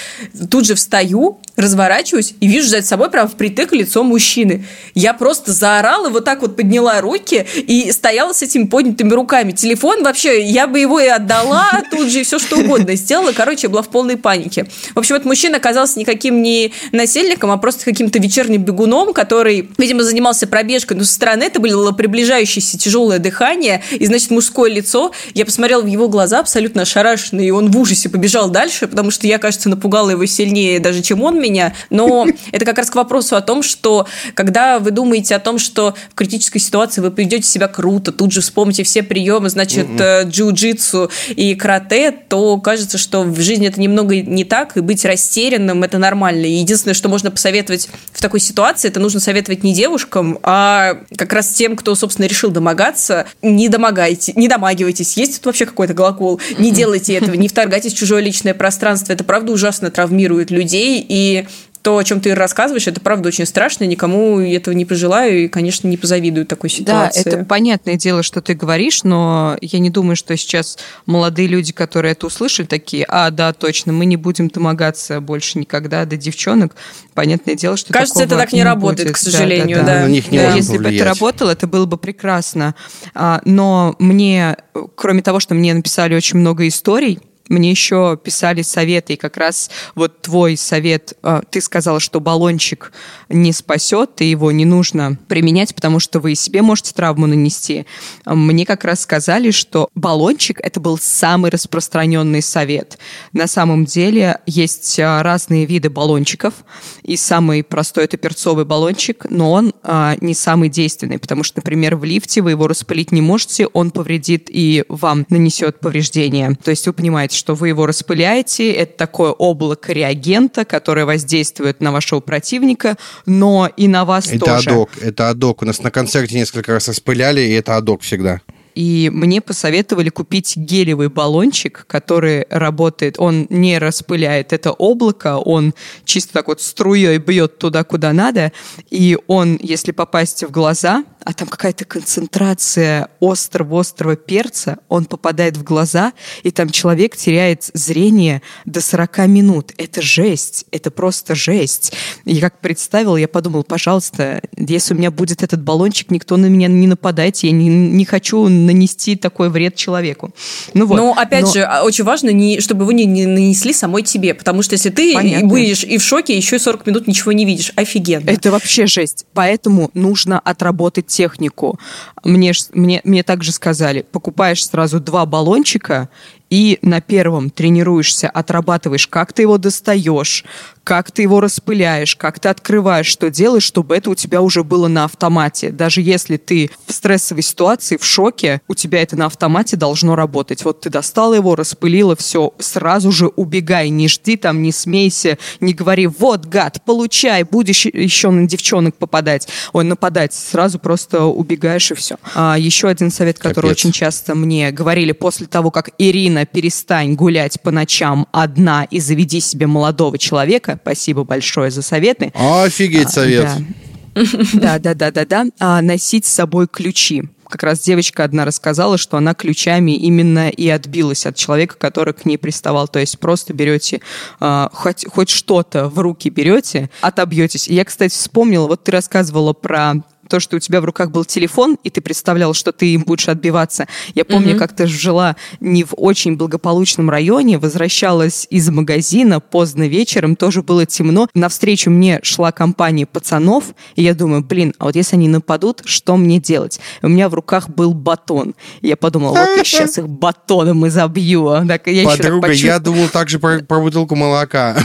тут же встаю, разворачиваюсь и вижу за собой прям впритык лицо мужчины. Я просто заорала, вот так вот подняла руки и стояла с этими поднятыми руками. Телефон вообще, я бы его и отдала тут же, и все что угодно сделала. Короче, я была в полной панике. В общем, этот мужчина оказался никаким не насильником, а просто каким-то вечерним бегуном, который, видимо, занимался пробежкой, но со стороны это было приближающееся тяжелое дыхание и, значит, мужское лицо. Я посмотрела в его глаза абсолютно ошарашенные, и он в ужасе побежал дальше, потому что я, кажется, напугала его сильнее даже, чем он меня. Но это как раз к вопросу о том, что когда вы думаете о том, что в критической ситуации вы поведете себя круто, тут же вспомните все приемы, значит, э, джиу-джитсу и карате, то кажется, что в жизни это немного не так, и быть растерянным – это нормально. И единственное, что можно посоветовать в такой ситуации, это нужно советовать не девушкам, а как раз тем, кто, собственно, решил домогаться, не домогайте, не домагивайтесь. Есть тут вообще какой-то глагол? Не делайте этого, не вторгайтесь в чужое личное пространство. Это, правда, ужасно травмирует людей, и то, о чем ты рассказываешь, это правда очень страшно, никому этого не пожелаю и, конечно, не позавидую такой ситуации. Да, это понятное дело, что ты говоришь, но я не думаю, что сейчас молодые люди, которые это услышали, такие, а, да, точно, мы не будем домогаться больше никогда до девчонок. Понятное дело, что Кажется, это так не работает, будет. к сожалению, Да, да, да. На них не Да, если бы это работало, это было бы прекрасно. А, Но мне, кроме того, что мне написали очень много историй, мне еще писали советы, и как раз вот твой совет, а, ты сказала, что баллончик не спасет, и его не нужно применять, потому что вы и себе можете травму нанести. Мне как раз сказали, что баллончик – это был самый распространенный совет. На самом деле есть а, разные виды баллончиков, и самый простой – это перцовый баллончик, но он а, не самый действенный, потому что, например, в лифте вы его распылить не можете, он повредит и вам нанесет повреждение. То есть вы понимаете, что вы его распыляете, это такое облако реагента, которое воздействует на вашего противника, но и на вас Это тоже. адок, это адок. У нас на концерте несколько раз распыляли, и это адок всегда. И мне посоветовали купить гелевый баллончик, который работает, он не распыляет это облако, он чисто так вот струей бьет туда, куда надо, и он, если попасть в глаза, а там какая-то концентрация острого-острого перца, он попадает в глаза, и там человек теряет зрение до 40 минут. Это жесть, это просто жесть. И как представил, я подумал, пожалуйста, если у меня будет этот баллончик, никто на меня не нападайте, я не, не хочу нанести такой вред человеку. Ну, вот. Но, опять Но... же, а, очень важно, не, чтобы вы не, не нанесли самой тебе, потому что если ты Понятно. будешь и в шоке, еще и 40 минут ничего не видишь, офигенно. Это вообще жесть. Поэтому нужно отработать технику. Мне, мне, мне также сказали, покупаешь сразу два баллончика и на первом тренируешься, отрабатываешь, как ты его достаешь, как ты его распыляешь, как ты открываешь, что делаешь, чтобы это у тебя уже было на автомате. Даже если ты в стрессовой ситуации, в шоке, у тебя это на автомате должно работать. Вот ты достала его, распылила, все, сразу же убегай, не жди там, не смейся, не говори, вот, гад, получай, будешь еще на девчонок попадать, ой, нападать. Сразу просто убегаешь и все. А, еще один совет, который Капец. очень часто мне говорили после того, как Ирина, перестань гулять по ночам одна и заведи себе молодого человека, Спасибо большое за советы. Офигеть а, совет. Да, да, да, да, да. А, носить с собой ключи как раз девочка одна рассказала, что она ключами именно и отбилась от человека, который к ней приставал. То есть просто берете э, хоть, хоть что-то в руки берете, отобьетесь. И я, кстати, вспомнила, вот ты рассказывала про то, что у тебя в руках был телефон, и ты представлял, что ты им будешь отбиваться. Я помню, mm-hmm. как ты жила не в очень благополучном районе, возвращалась из магазина поздно вечером, тоже было темно. Навстречу мне шла компания пацанов, и я думаю, блин, а вот если они нападут, что мне делать? у меня в руках был батон. И я подумала, вот я сейчас их батоном и забью. Так, я Подруга, я думал также про, про бутылку молока.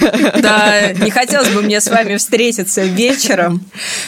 Да, не хотелось бы мне с вами встретиться вечером.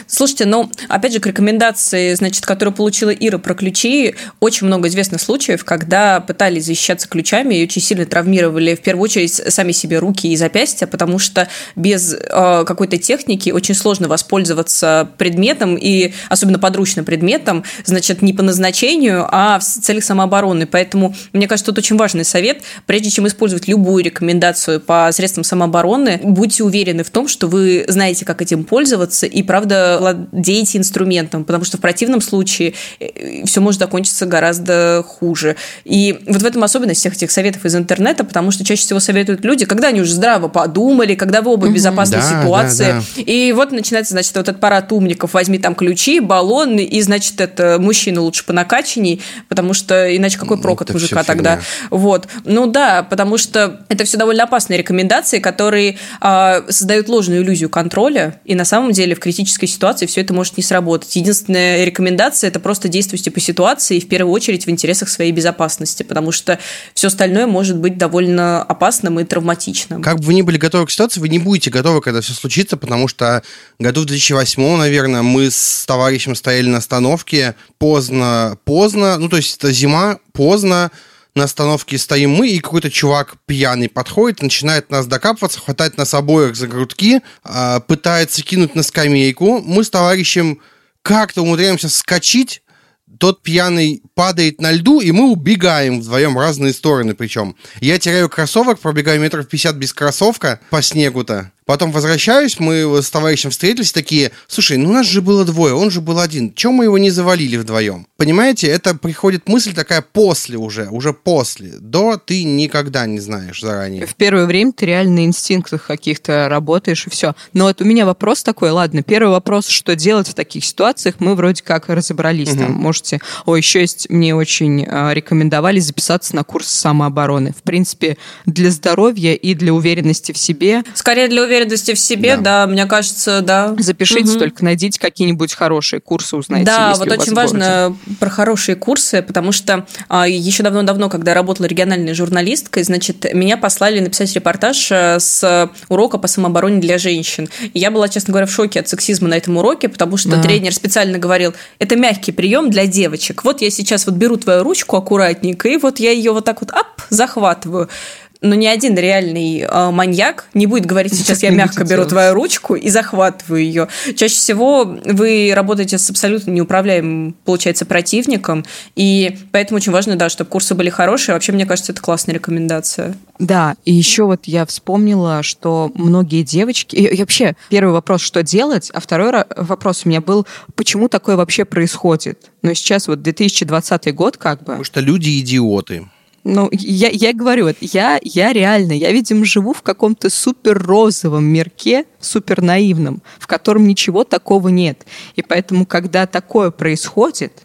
Слушайте, ну, опять же, к рекомендации, значит, которую получила Ира про ключи, очень много известных случаев, когда пытались защищаться ключами и очень сильно травмировали, в первую очередь, сами себе руки и запястья, потому что без э, какой-то техники очень сложно воспользоваться предметом, и особенно подручным предметом, значит, не по назначению, а в целях самообороны. Поэтому, мне кажется, тут очень важный совет, прежде чем использовать любую рекомендацию по средствам самообороны, обороны, будьте уверены в том, что вы знаете, как этим пользоваться, и, правда, владеете инструментом, потому что в противном случае э, все может закончиться гораздо хуже. И вот в этом особенность всех этих советов из интернета, потому что чаще всего советуют люди, когда они уже здраво подумали, когда вы оба в безопасной да, ситуации. Да, да. И вот начинается, значит, вот этот парад умников, возьми там ключи, баллон, и, значит, это мужчина лучше по накачанней, потому что иначе какой прок от мужика тогда? Вот. Ну да, потому что это все довольно опасные рекомендации, которые которые э, создают ложную иллюзию контроля, и на самом деле в критической ситуации все это может не сработать. Единственная рекомендация – это просто действуйте по ситуации и в первую очередь в интересах своей безопасности, потому что все остальное может быть довольно опасным и травматичным. Как бы вы ни были готовы к ситуации, вы не будете готовы, когда все случится, потому что году в 2008, наверное, мы с товарищем стояли на остановке поздно, поздно, ну то есть это зима, поздно, на остановке стоим мы, и какой-то чувак пьяный подходит, начинает нас докапываться, хватает нас обоих за грудки, а, пытается кинуть на скамейку. Мы с товарищем как-то умудряемся вскочить, тот пьяный падает на льду, и мы убегаем вдвоем разные стороны причем. Я теряю кроссовок, пробегаю метров 50 без кроссовка по снегу-то. Потом возвращаюсь, мы с товарищем встретились, такие, слушай, ну у нас же было двое, он же был один, чем мы его не завалили вдвоем? Понимаете, это приходит мысль такая после уже, уже после. До ты никогда не знаешь заранее. В первое время ты реально на инстинктах каких-то работаешь и все. Но вот у меня вопрос такой, ладно, первый вопрос, что делать в таких ситуациях, мы вроде как разобрались. Угу. Там, можете... О, еще есть, мне очень э, рекомендовали записаться на курс самообороны. В принципе, для здоровья и для уверенности в себе. Скорее для уверенности в себе, да, да мне кажется, да. Запишите угу. только, найдите какие-нибудь хорошие курсы, узнайте. Да, вот очень важно про хорошие курсы, потому что а, еще давно-давно, когда я работала региональной журналисткой, значит, меня послали написать репортаж э, с урока по самообороне для женщин. И я была, честно говоря, в шоке от сексизма на этом уроке, потому что а. тренер специально говорил, это мягкий прием для девочек. Вот я сейчас вот беру твою ручку аккуратненько, и вот я ее вот так вот ап, захватываю но ни один реальный э, маньяк не будет говорить, сейчас я мягко беру твою ручку и захватываю ее. Чаще всего вы работаете с абсолютно неуправляемым, получается, противником, и поэтому очень важно, да, чтобы курсы были хорошие. Вообще, мне кажется, это классная рекомендация. Да, и еще вот я вспомнила, что многие девочки... И, и вообще, первый вопрос, что делать, а второй вопрос у меня был, почему такое вообще происходит? Но сейчас вот 2020 год как бы... Потому что люди идиоты. Ну, я, я говорю, я, я реально, я, видимо, живу в каком-то супер розовом мирке, супер наивном, в котором ничего такого нет. И поэтому, когда такое происходит,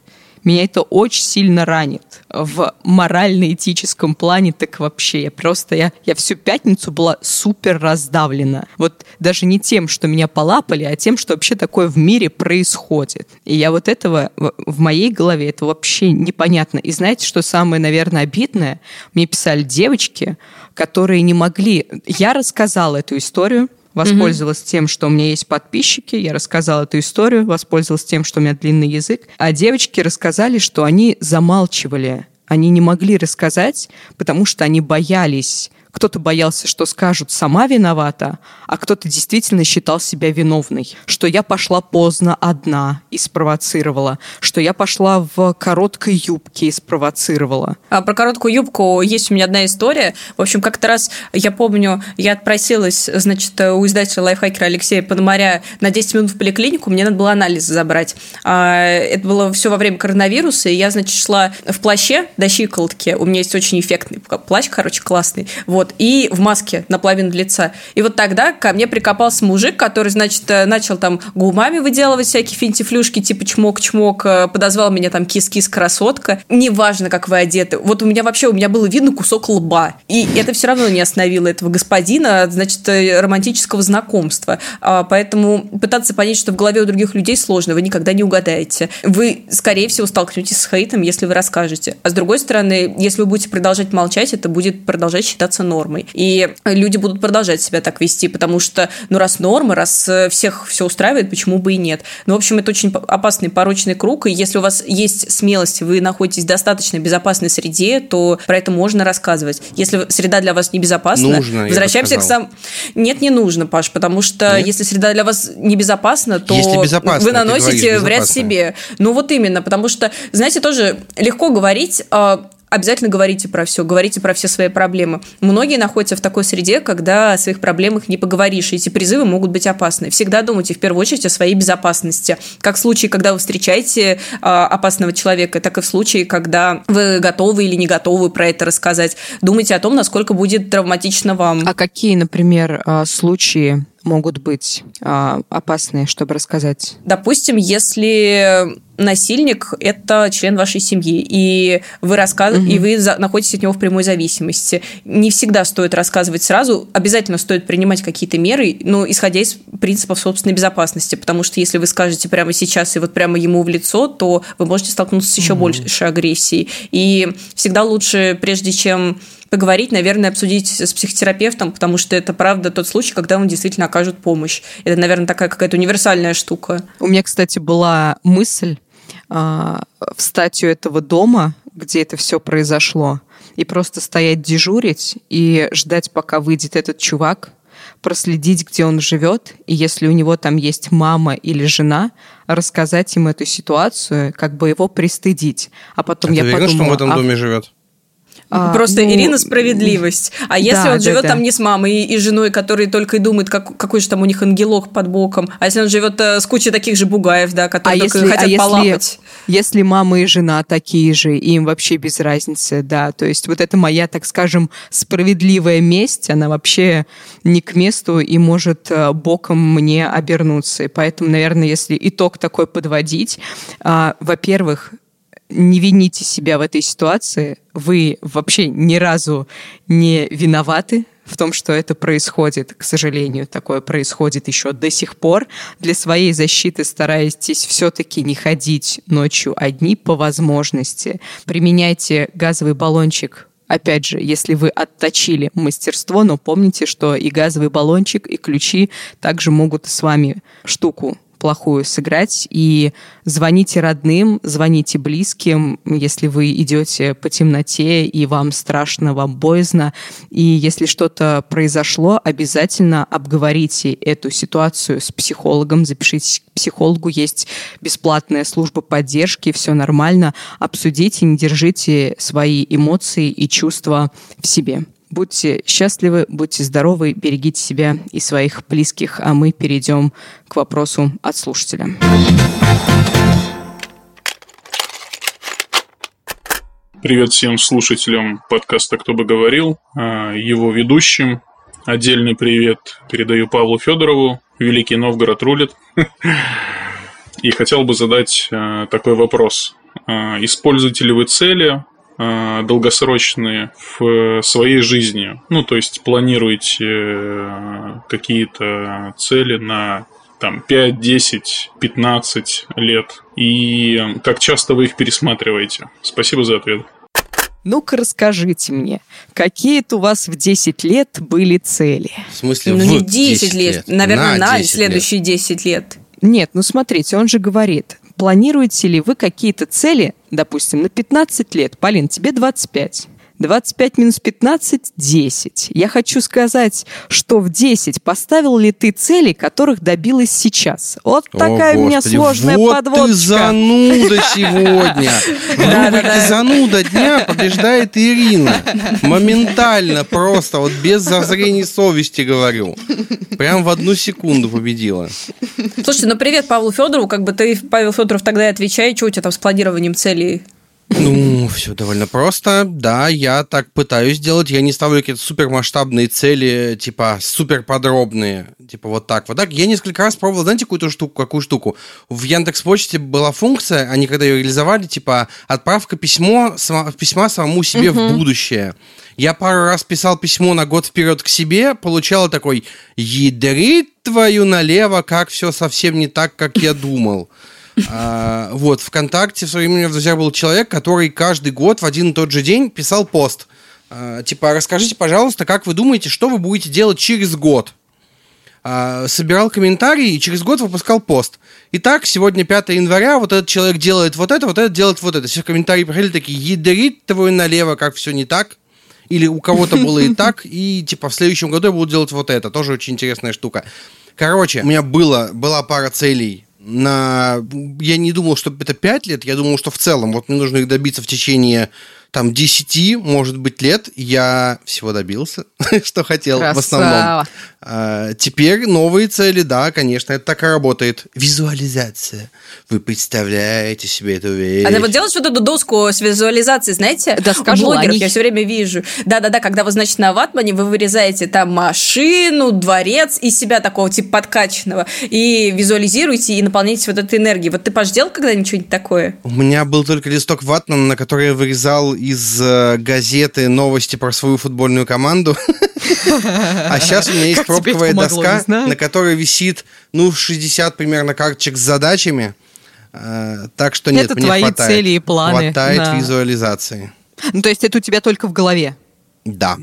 меня это очень сильно ранит. В морально-этическом плане так вообще. Я просто, я, я всю пятницу была супер раздавлена. Вот даже не тем, что меня полапали, а тем, что вообще такое в мире происходит. И я вот этого в моей голове, это вообще непонятно. И знаете, что самое, наверное, обидное? Мне писали девочки, которые не могли... Я рассказала эту историю, воспользовалась тем, что у меня есть подписчики, я рассказала эту историю, воспользовалась тем, что у меня длинный язык, а девочки рассказали, что они замалчивали, они не могли рассказать, потому что они боялись. Кто-то боялся, что скажут «сама виновата», а кто-то действительно считал себя виновной. Что я пошла поздно одна и спровоцировала. Что я пошла в короткой юбке и спровоцировала. А про короткую юбку есть у меня одна история. В общем, как-то раз, я помню, я отпросилась, значит, у издателя лайфхакера Алексея Пономаря на 10 минут в поликлинику, мне надо было анализ забрать. А, Это было все во время коронавируса, и я, значит, шла в плаще до щиколотки. У меня есть очень эффектный плащ, короче, классный. Вот, и в маске наполовину лица. И вот тогда ко мне прикопался мужик, который, значит, э, начал там губами выделывать всякие финтифлюшки, типа чмок-чмок, э, подозвал меня там кис-кис красотка. Неважно, как вы одеты. Вот у меня вообще, у меня было видно кусок лба. И это все равно не остановило этого господина, значит, э, романтического знакомства. А, Поэтому пытаться понять, что в голове у других людей сложно, вы никогда не угадаете. Вы, скорее всего, столкнетесь с хейтом, если вы расскажете. А с другой стороны, если вы будете продолжать молчать, это будет продолжать считаться нормой. И люди будут продолжать себя так вести, потому что, ну, раз норма, раз э, всех все устраивает, почему бы и нет. Ну, в общем, это очень опасный порочный круг, и если у вас есть смелость, вы находитесь в достаточно безопасной среде, то про это можно рассказывать. Если среда для вас небезопасна, Нужно, возвращаемся к сам... Нет, не нужно, Паш, потому что Нет? если среда для вас небезопасна, то Если безопасно, вы ты говоришь, наносите вред себе. Ну вот именно, потому что, знаете, тоже легко говорить, обязательно говорите про все, говорите про все свои проблемы. Многие находятся в такой среде, когда о своих проблемах не поговоришь, и эти призывы могут быть опасны. Всегда думайте в первую очередь о своей безопасности. Как в случае, когда вы встречаете а, опасного человека, так и в случае, когда вы готовы или не готовы про это рассказать. Думайте о том, насколько будет травматично вам. А какие, например, а, случаи могут быть а, опасные, чтобы рассказать? Допустим, если насильник – это член вашей семьи, и вы, рассказ... и вы за- находитесь от него в прямой зависимости. Не всегда стоит рассказывать сразу, обязательно стоит принимать какие-то меры, но исходя из принципов собственной безопасности, потому что если вы скажете прямо сейчас и вот прямо ему в лицо, то вы можете столкнуться с еще большей агрессией. И всегда лучше, прежде чем поговорить, наверное, обсудить с психотерапевтом, потому что это, правда, тот случай, когда вам действительно окажут помощь. Это, наверное, такая какая-то универсальная штука. У меня, кстати, была мысль а, встать у этого дома, где это все произошло, и просто стоять дежурить и ждать, пока выйдет этот чувак, проследить, где он живет, и если у него там есть мама или жена, рассказать им эту ситуацию, как бы его пристыдить. А потом А я ты уверена, что он в подумала, этом а- доме живет? А, Просто ну, Ирина справедливость. А если да, он да, живет да. там не с мамой и, и женой, которые только и думают, как, какой же там у них ангелок под боком, а если он живет э, с кучей таких же бугаев, да, А которые только если, хотят а если, полапать. если мама и жена такие же, им вообще без разницы, да. То есть вот это моя, так скажем, справедливая месть, она вообще не к месту и может э, боком мне обернуться. И поэтому, наверное, если итог такой подводить, а, во-первых, не вините себя в этой ситуации. Вы вообще ни разу не виноваты в том, что это происходит. К сожалению, такое происходит еще до сих пор. Для своей защиты старайтесь все-таки не ходить ночью одни по возможности. Применяйте газовый баллончик Опять же, если вы отточили мастерство, но помните, что и газовый баллончик, и ключи также могут с вами штуку плохую сыграть. И звоните родным, звоните близким, если вы идете по темноте и вам страшно, вам боязно. И если что-то произошло, обязательно обговорите эту ситуацию с психологом, запишитесь к психологу, есть бесплатная служба поддержки, все нормально. Обсудите, не держите свои эмоции и чувства в себе. Будьте счастливы, будьте здоровы, берегите себя и своих близких, а мы перейдем к вопросу от слушателя. Привет всем слушателям подкаста «Кто бы говорил», а, его ведущим. Отдельный привет передаю Павлу Федорову. Великий Новгород рулит. И хотел бы задать а, такой вопрос. А, используете ли вы цели долгосрочные в своей жизни. Ну, то есть планируете э, какие-то цели на там 5, 10, 15 лет. И как часто вы их пересматриваете? Спасибо за ответ. Ну-ка расскажите мне, какие-то у вас в 10 лет были цели? В смысле, Ну, в не 10 лет, лет. наверное, на, 10 следующие 10 лет. Нет, ну смотрите, он же говорит, планируете ли вы какие-то цели, допустим, на 15 лет? Полин, тебе 25. 25 минус 15 – 10. Я хочу сказать, что в 10 поставил ли ты цели, которых добилась сейчас? Вот О, такая у меня Господи, сложная вот подводочка. ты зануда сегодня. В рубрике «Зануда дня» побеждает Ирина. Моментально, просто, вот без зазрений совести говорю. Прям в одну секунду победила. Слушайте, ну привет Павлу Федорову, как бы ты, Павел Федоров, тогда и отвечай, что у тебя там с планированием целей? Ну, все довольно просто. Да, я так пытаюсь делать. Я не ставлю какие-то супермасштабные цели, типа супер подробные. Типа вот так вот. Так, я несколько раз пробовал, знаете, какую-то штуку, какую штуку? В Яндекс Почте была функция, они когда ее реализовали, типа отправка письмо, сама- письма самому себе в будущее. Я пару раз писал письмо на год вперед к себе, получал такой «Ядрит твою налево, как все совсем не так, как я думал». А, вот, ВКонтакте в свое время в друзьях был человек, который каждый год в один и тот же день писал пост. А, типа, расскажите, пожалуйста, как вы думаете, что вы будете делать через год? А, собирал комментарии и через год выпускал пост. Итак, сегодня 5 января, вот этот человек делает вот это, вот этот делает вот это. Все комментарии приходили такие, ядрит твой налево, как все не так. Или у кого-то было и так, и типа в следующем году я буду делать вот это. Тоже очень интересная штука. Короче, у меня было, была пара целей на... Я не думал, что это 5 лет, я думал, что в целом вот мне нужно их добиться в течение там 10, может быть, лет. Я всего добился, что хотел в основном. Красава. А, теперь новые цели, да, конечно, это так и работает. Визуализация. Вы представляете себе эту вещь. А вот делаешь вот эту доску с визуализацией, знаете? Доска У блогеров желаний. я все время вижу. Да-да-да, когда вы, значит, на ватмане, вы вырезаете там машину, дворец из себя такого типа подкачанного и визуализируете и наполняете вот этой энергией. Вот ты, Паш, делал когда-нибудь что-нибудь такое? У меня был только листок ватмана, на который я вырезал из э, газеты новости про свою футбольную команду. А сейчас у меня есть пробковая доска, на которой висит, ну, 60 примерно карточек с задачами. Э, Так что нет, Это мне твои хватает. цели и планы, Хватает визуализации. Ну, то есть это у тебя только в голове? Да.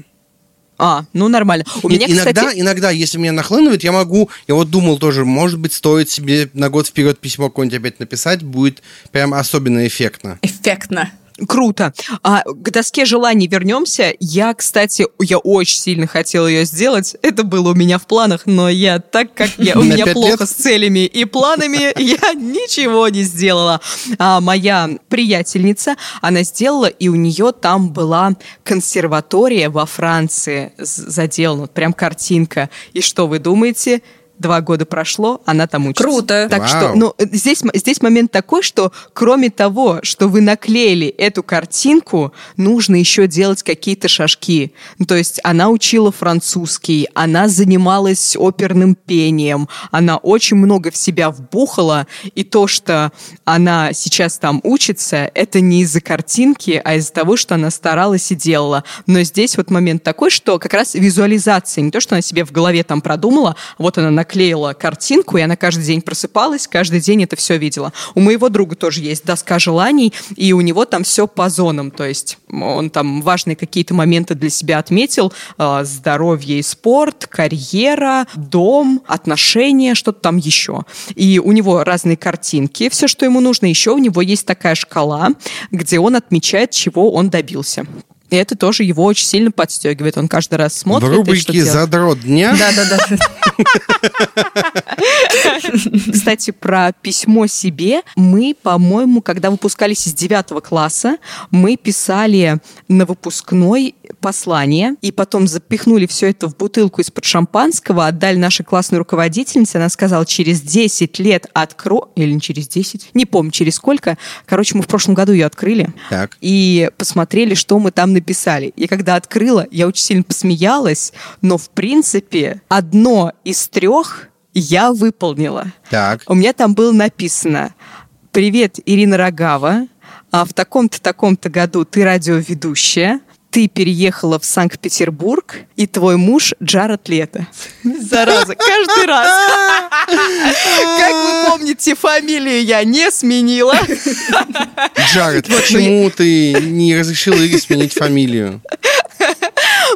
А, ну нормально. У меня, иногда, кстати... иногда, если меня нахлынывает, я могу, я вот думал тоже, может быть, стоит себе на год вперед письмо какое-нибудь опять написать, будет прям особенно эффектно. Эффектно. Круто. А к доске желаний вернемся. Я, кстати, я очень сильно хотела ее сделать. Это было у меня в планах, но я так как я, у На меня плохо лет? с целями и планами, я ничего не сделала. А моя приятельница, она сделала, и у нее там была консерватория во Франции заделана, прям картинка. И что вы думаете? Два года прошло, она там учится. Круто. Так Вау. что, ну, здесь, здесь момент такой, что кроме того, что вы наклеили эту картинку, нужно еще делать какие-то шажки. Ну, то есть она учила французский, она занималась оперным пением, она очень много в себя вбухала, и то, что она сейчас там учится, это не из-за картинки, а из-за того, что она старалась и делала. Но здесь вот момент такой, что как раз визуализация, не то, что она себе в голове там продумала, вот она наклеила картинку, и она каждый день просыпалась, каждый день это все видела. У моего друга тоже есть доска желаний, и у него там все по зонам, то есть он там важные какие-то моменты для себя отметил, э, здоровье и спорт, карьера, дом, отношения, что-то там еще. И у него разные картинки, все, что ему нужно. Еще у него есть такая шкала, где он отмечает, чего он добился. И это тоже его очень сильно подстегивает. Он каждый раз смотрит. В рубрике «Задрот дня» Да-да-да. Кстати, про письмо себе. Мы, по-моему, когда выпускались из девятого класса, мы писали на выпускной послание, и потом запихнули все это в бутылку из-под шампанского, отдали нашей классной руководительнице. Она сказала, через 10 лет откро... Или не через 10? Не помню, через сколько. Короче, мы в прошлом году ее открыли. Так. И посмотрели, что мы там написали. И когда открыла, я очень сильно посмеялась, но, в принципе, одно из трех я выполнила. Так. У меня там было написано «Привет, Ирина Рогава. А в таком-то, таком-то году ты радиоведущая. Ты переехала в Санкт-Петербург, и твой муж Джаред Лето». Зараза, каждый раз. Как вы помните, фамилию я не сменила. Джаред, почему ты не разрешил Ире сменить фамилию?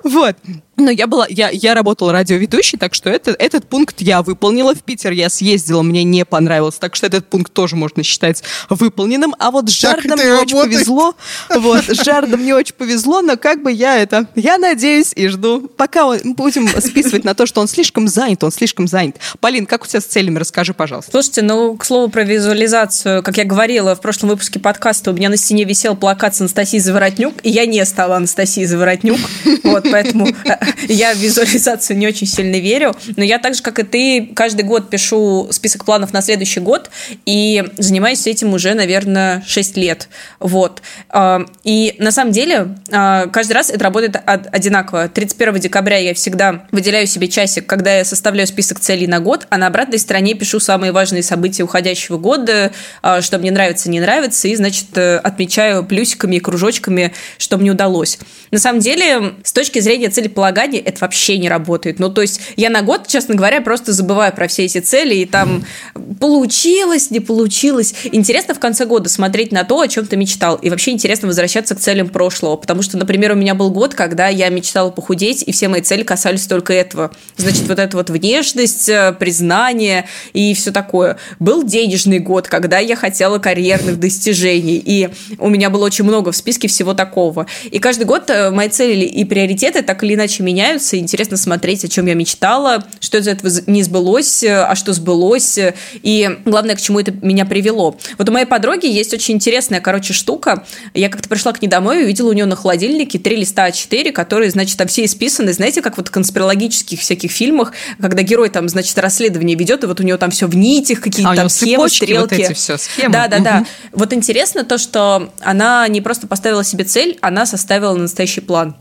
Вот. Но я была, я, я работала радиоведущей, так что это, этот пункт я выполнила. В Питер я съездила, мне не понравилось, так что этот пункт тоже можно считать выполненным. А вот с Жардом мне очень повезло. Вот, с Жардом мне очень повезло, но как бы я это, я надеюсь и жду. Пока он- будем списывать на то, что он слишком занят, он слишком занят. Полин, как у тебя с целями? Расскажи, пожалуйста. Слушайте, ну, к слову про визуализацию, как я говорила в прошлом выпуске подкаста, у меня на стене висел плакат с Анастасией Заворотнюк, и я не стала Анастасией Заворотнюк, вот, поэтому я в визуализацию не очень сильно верю, но я так же, как и ты, каждый год пишу список планов на следующий год, и занимаюсь этим уже, наверное, 6 лет, вот. А, И на самом деле а, каждый раз это работает од- одинаково. 31 декабря я всегда выделяю себе часик, когда я составляю список целей на год, а на обратной стороне пишу самые важные события уходящего года, а, что мне нравится, не нравится, и, значит, э, отмечаю плюсиками и кружочками, что мне удалось. На самом деле, с точки зрения целеполагания, это вообще не работает. Ну, то есть, я на год, честно говоря, просто забываю про все эти цели, и там получилось, не получилось. Интересно в конце года смотреть на то, о чем ты мечтал, и вообще интересно возвращаться к целям прошлого, потому что, например, у меня был год, когда я мечтала похудеть, и все мои цели касались только этого. Значит, вот эта вот внешность, э, признание и все такое. Был денежный год, когда я хотела карьерных достижений, и у меня было очень много в списке всего такого. И каждый год э, мои цели и приоритеты так или иначе меняются, и интересно смотреть, о чем я мечтала, что из этого не сбылось, а что сбылось, и главное, к чему это меня привело. Вот у моей подруги есть очень интересная, короче, штука. Я как-то пришла к ней домой и увидела у нее на холодильнике три листа А4, которые, значит, там все исписаны, знаете, как вот в конспирологических всяких фильмах, когда герой там, значит, расследование ведет, и вот у него там все в нитях, какие-то А там схемы, стрелки. вот эти все, схемы. Да, да, да. Вот интересно то, что она не просто поставила себе цель, она составила настоящий план.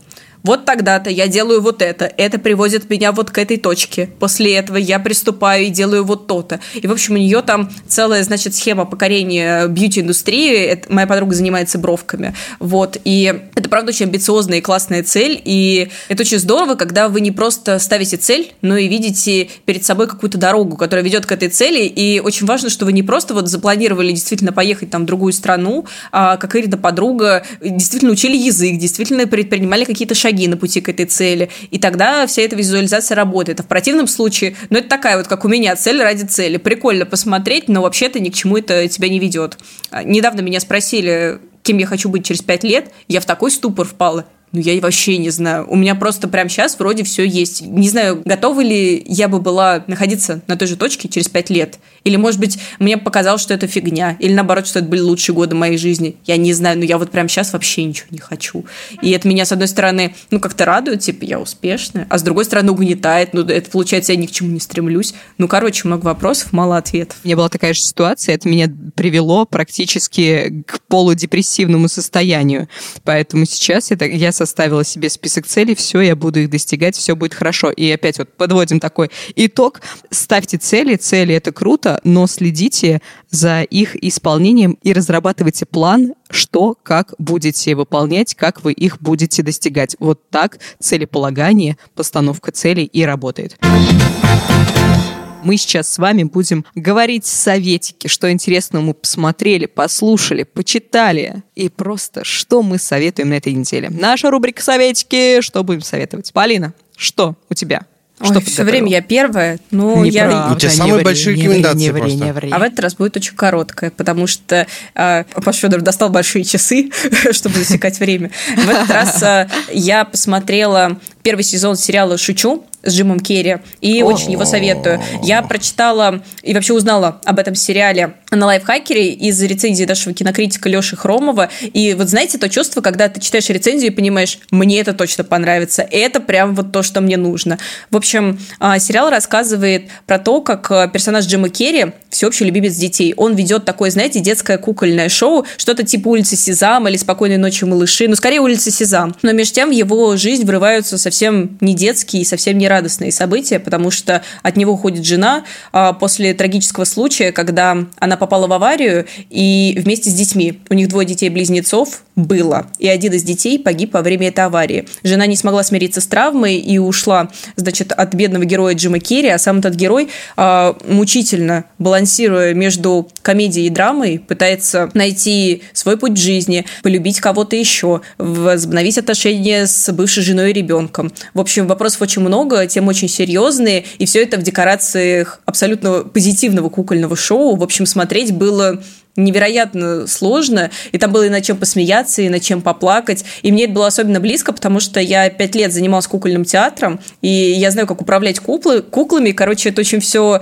Вот тогда-то я делаю вот это, это приводит меня вот к этой точке. После этого я приступаю и делаю вот то-то. И, в общем, у нее там целая, значит, схема покорения бьюти-индустрии. Моя подруга занимается бровками. Вот. И это, правда, очень амбициозная и классная цель. И это очень здорово, когда вы не просто ставите цель, но и видите перед собой какую-то дорогу, которая ведет к этой цели. И очень важно, что вы не просто вот запланировали действительно поехать там в другую страну, а как Ирина подруга, действительно учили язык, действительно предпринимали какие-то шаги на пути к этой цели. И тогда вся эта визуализация работает. А в противном случае, ну, это такая вот, как у меня, цель ради цели. Прикольно посмотреть, но вообще-то ни к чему это тебя не ведет. А, Недавно меня спросили, кем я хочу быть через пять лет. Я в такой ступор впала. Ну, я вообще не знаю. У меня просто прямо сейчас вроде все есть. Не знаю, готова ли я бы была находиться на той же точке через пять лет. Или, может быть, мне показалось, что это фигня. Или, наоборот, что это были лучшие годы моей жизни. Я не знаю, но я вот прямо сейчас вообще ничего не хочу. И это меня, с одной стороны, ну, как-то радует, типа, я успешная. А с другой стороны, угнетает. Ну, это, получается, я ни к чему не стремлюсь. Ну, короче, много вопросов, мало ответов. У меня была такая же ситуация, это меня привело практически к полудепрессивному состоянию. Поэтому сейчас я, я составила себе список целей, все, я буду их достигать, все будет хорошо. И опять вот подводим такой итог. Ставьте цели, цели это круто, но следите за их исполнением и разрабатывайте план, что, как будете выполнять, как вы их будете достигать. Вот так целеполагание, постановка целей и работает. Мы сейчас с вами будем говорить советики, что интересного мы посмотрели, послушали, почитали и просто что мы советуем на этой неделе. Наша рубрика «Советики». Что будем советовать? Полина, что у тебя? Что Ой, все время я первая, но я... Неправда, У тебя не самые ври, большие не рекомендации не ври, просто. не ври. А в этот раз будет очень короткая, потому что э, Паш Федоров достал большие часы, чтобы засекать время. В этот раз э, я посмотрела первый сезон сериала «Шучу», с Джимом Керри, и очень его советую. Я прочитала и вообще узнала об этом сериале на лайфхакере из рецензии нашего кинокритика Леши Хромова. И вот знаете то чувство, когда ты читаешь рецензию и понимаешь, мне это точно понравится, это прям вот то, что мне нужно. В общем, а, сериал рассказывает про то, как а, персонаж Джима Керри всеобщий любимец детей. Он ведет такое, знаете, детское кукольное шоу, что-то типа «Улицы Сезам» или «Спокойной ночи, малыши», ну, скорее «Улица Сезам». Но между тем в его жизнь врываются совсем не детские и совсем не радостные события, потому что от него уходит жена а, после трагического случая, когда она попала в аварию и вместе с детьми. У них двое детей-близнецов было, и один из детей погиб во время этой аварии. Жена не смогла смириться с травмой и ушла, значит, от бедного героя Джима Керри, а сам этот герой а, мучительно, балансируя между комедией и драмой, пытается найти свой путь жизни, полюбить кого-то еще, возобновить отношения с бывшей женой и ребенком. В общем, вопросов очень много, темы очень серьезные, и все это в декорациях абсолютно позитивного кукольного шоу. В общем, смотреть было невероятно сложно, и там было и над чем посмеяться, и над чем поплакать. И мне это было особенно близко, потому что я пять лет занималась кукольным театром, и я знаю, как управлять куклы, куклами. Короче, это очень все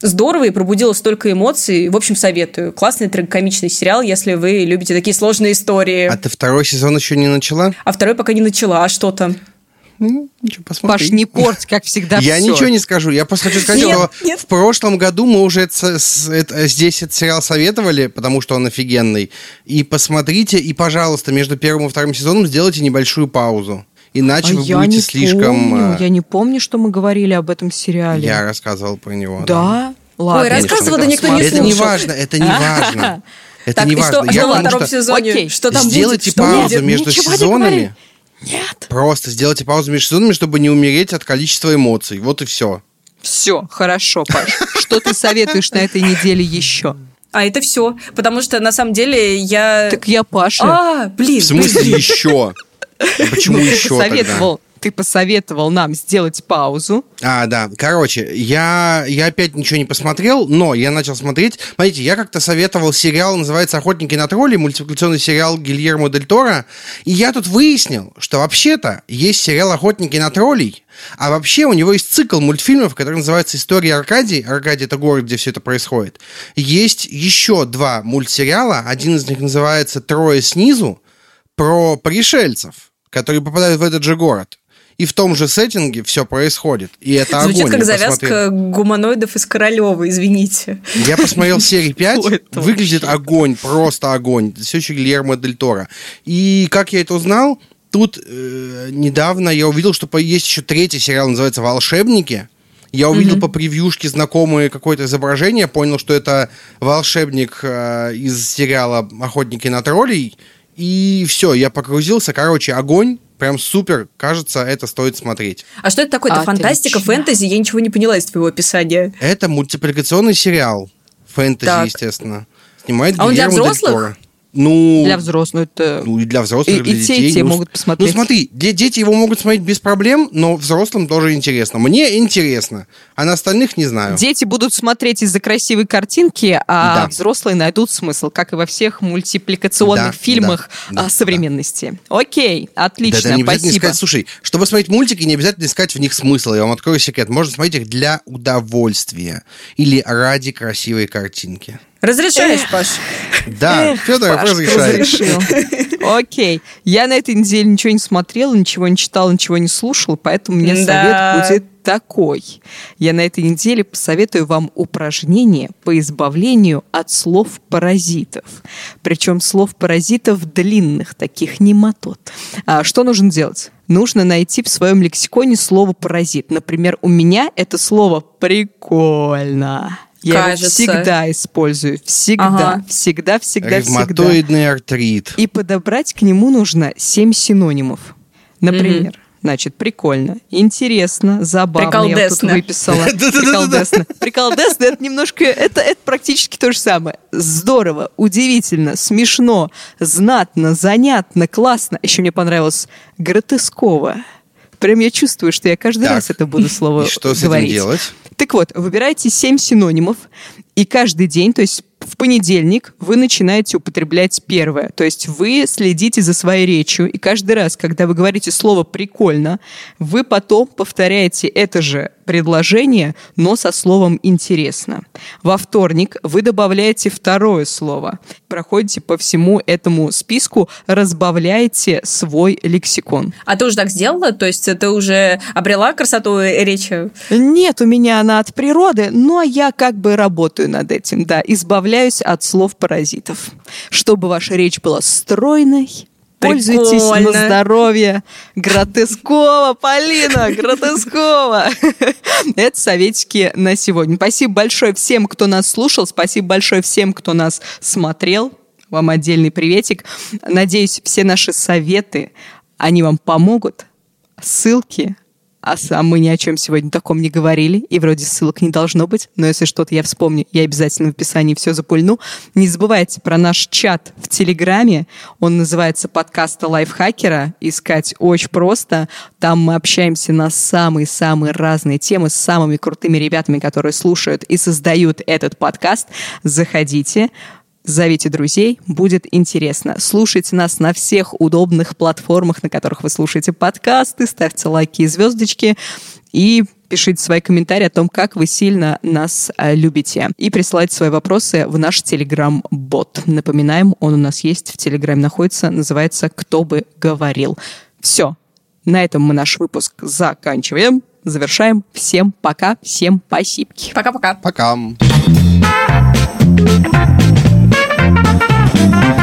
здорово и пробудило столько эмоций. В общем, советую. Классный трагикомичный сериал, если вы любите такие сложные истории. А ты второй сезон еще не начала? А второй пока не начала. А что там? Ну, ничего, посмотри. Паш, не порть, как всегда, Я ничего не скажу. Я просто хочу сказать, Нет, что нет. в прошлом году мы уже это- с- это- здесь этот сериал советовали, потому что он офигенный. И посмотрите, и, пожалуйста, между первым и вторым сезоном сделайте небольшую паузу. Иначе А вы я будете не слишком... помню, э, я не помню, что мы говорили об этом сериале. Я рассказывал про него. Да? Ладно. Ой, рассказывала, да никто не Это не важно, это не важно. Это так, не и что, важно. что Я во потому втором что- сезоне? Окей. Что там Сделайте будет? Что паузу будет? между сезонами. Нет. Просто сделайте паузу между сезонами, чтобы не умереть от количества эмоций. Вот и все. Все, хорошо, Паш. Что ты советуешь на этой неделе еще? А это все. Потому что на самом деле я... Так я Паша. А, блин. В смысле еще? Почему Ну, еще тогда? Ты посоветовал нам сделать паузу. А, да. Короче, я, я опять ничего не посмотрел, но я начал смотреть. Смотрите, я как-то советовал сериал, называется «Охотники на троллей», мультипликационный сериал Гильермо Дель Торо. И я тут выяснил, что вообще-то есть сериал «Охотники на троллей», а вообще у него есть цикл мультфильмов, который называется «История Аркадии». Аркадий – это город, где все это происходит. Есть еще два мультсериала. Один из них называется «Трое снизу», про пришельцев, которые попадают в этот же город. И в том же сеттинге все происходит. И это Звучит огонь. как завязка посмотрел- гуманоидов из Королева, извините. Я посмотрел серии 5. Что это Выглядит огонь, просто огонь. Все еще Гильермо Дель Торо. И как я это узнал? Тут э, недавно я увидел, что есть еще третий сериал, называется «Волшебники». Я увидел по превьюшке знакомое какое-то изображение, понял, что это волшебник э, из сериала «Охотники на троллей». И все, я погрузился. Короче, огонь. Прям супер. Кажется, это стоит смотреть. А что это такое? Это Отлично. фантастика, фэнтези? Я ничего не поняла из твоего описания. Это мультипликационный сериал. Фэнтези, Так. естественно. Снимает А он для Гильермо Дель взрослых? Ну, Для взрослых это... Ну, и для взрослых, И- для и те, и детей. те Ну, могут посмотреть. Ну, смотри, де- дети его могут смотреть без проблем, но взрослым тоже интересно. Мне интересно, а на остальных не знаю. Дети будут смотреть из-за красивой картинки, а Да. взрослые найдут смысл, как и во всех мультипликационных Да, фильмах да, а, да, современности. Окей, отлично, Да, да, не спасибо. искать. Слушай, чтобы смотреть мультики, не обязательно искать в них смысл. Я вам открою секрет. Можно смотреть их для удовольствия или ради красивой картинки. Разрешаешь, Паш? Да, Федор Паш, разрешает. разрешил. Окей. Я на этой неделе ничего не смотрела, ничего не читала, ничего не слушала, поэтому Да. совет будет такой. Я на этой неделе посоветую вам упражнение по избавлению от слов-паразитов. Причем слов-паразитов длинных, таких немотот. А что нужно делать? Нужно найти в своем лексиконе слово «паразит». Например, у меня это слово «прикольно». Я его Кажется. всегда использую. Всегда, Ага. всегда, всегда, всегда. Ревматоидный артрит. И подобрать к нему нужно семь синонимов. Например, Значит, прикольно, интересно, забавно. Я вот тут Приколдесно. выписала. Приколдесно. Приколдесно, это немножко, это, это практически то же самое. Здорово, удивительно, смешно, знатно, занятно, классно. Еще мне понравилось гротесково. Прям я чувствую, что я каждый Так. раз это буду слово И что с говорить. этим делать? Так вот, выбирайте 7 синонимов, и каждый день, то есть в понедельник, вы начинаете употреблять первое. То есть вы следите за своей речью, и каждый раз, когда вы говорите слово «прикольно», вы потом повторяете это же предложение, но со словом «интересно». Во вторник вы добавляете второе слово, проходите по всему этому списку, разбавляете свой лексикон. А ты уже так сделала? То есть ты уже обрела красоту речи? Нет, у меня она от природы, но я как бы работаю над этим, да, избавляюсь от слов-паразитов. Чтобы ваша речь была стройной, пользуйтесь на Прикольно. здоровье. Гротескова, Полина, гротескова. Это советики на сегодня. Спасибо большое всем, кто нас слушал, спасибо большое всем, кто нас смотрел. Вам отдельный приветик. Надеюсь, все наши советы, они вам помогут. Ссылки а сам мы ни о чем сегодня таком не говорили, и вроде ссылок не должно быть, но если что-то я вспомню, я обязательно в описании все запульну. Не забывайте про наш чат в Телеграме, он называется «Подкаста лайфхакера», искать очень просто, там мы общаемся на самые-самые разные темы с самыми крутыми ребятами, которые слушают и создают этот подкаст. Заходите, Зовите друзей, будет интересно. Слушайте нас на всех удобных платформах, на которых вы слушаете подкасты, ставьте лайки и звездочки и пишите свои комментарии о том, как вы сильно нас э, любите. И присылайте свои вопросы в наш телеграм-бот. Напоминаем, он у нас есть, в телеграме находится, называется «Кто бы говорил». Все, на этом мы наш выпуск заканчиваем, завершаем. Всем пока, всем спасибо. Пока-пока. Пока. Thank you.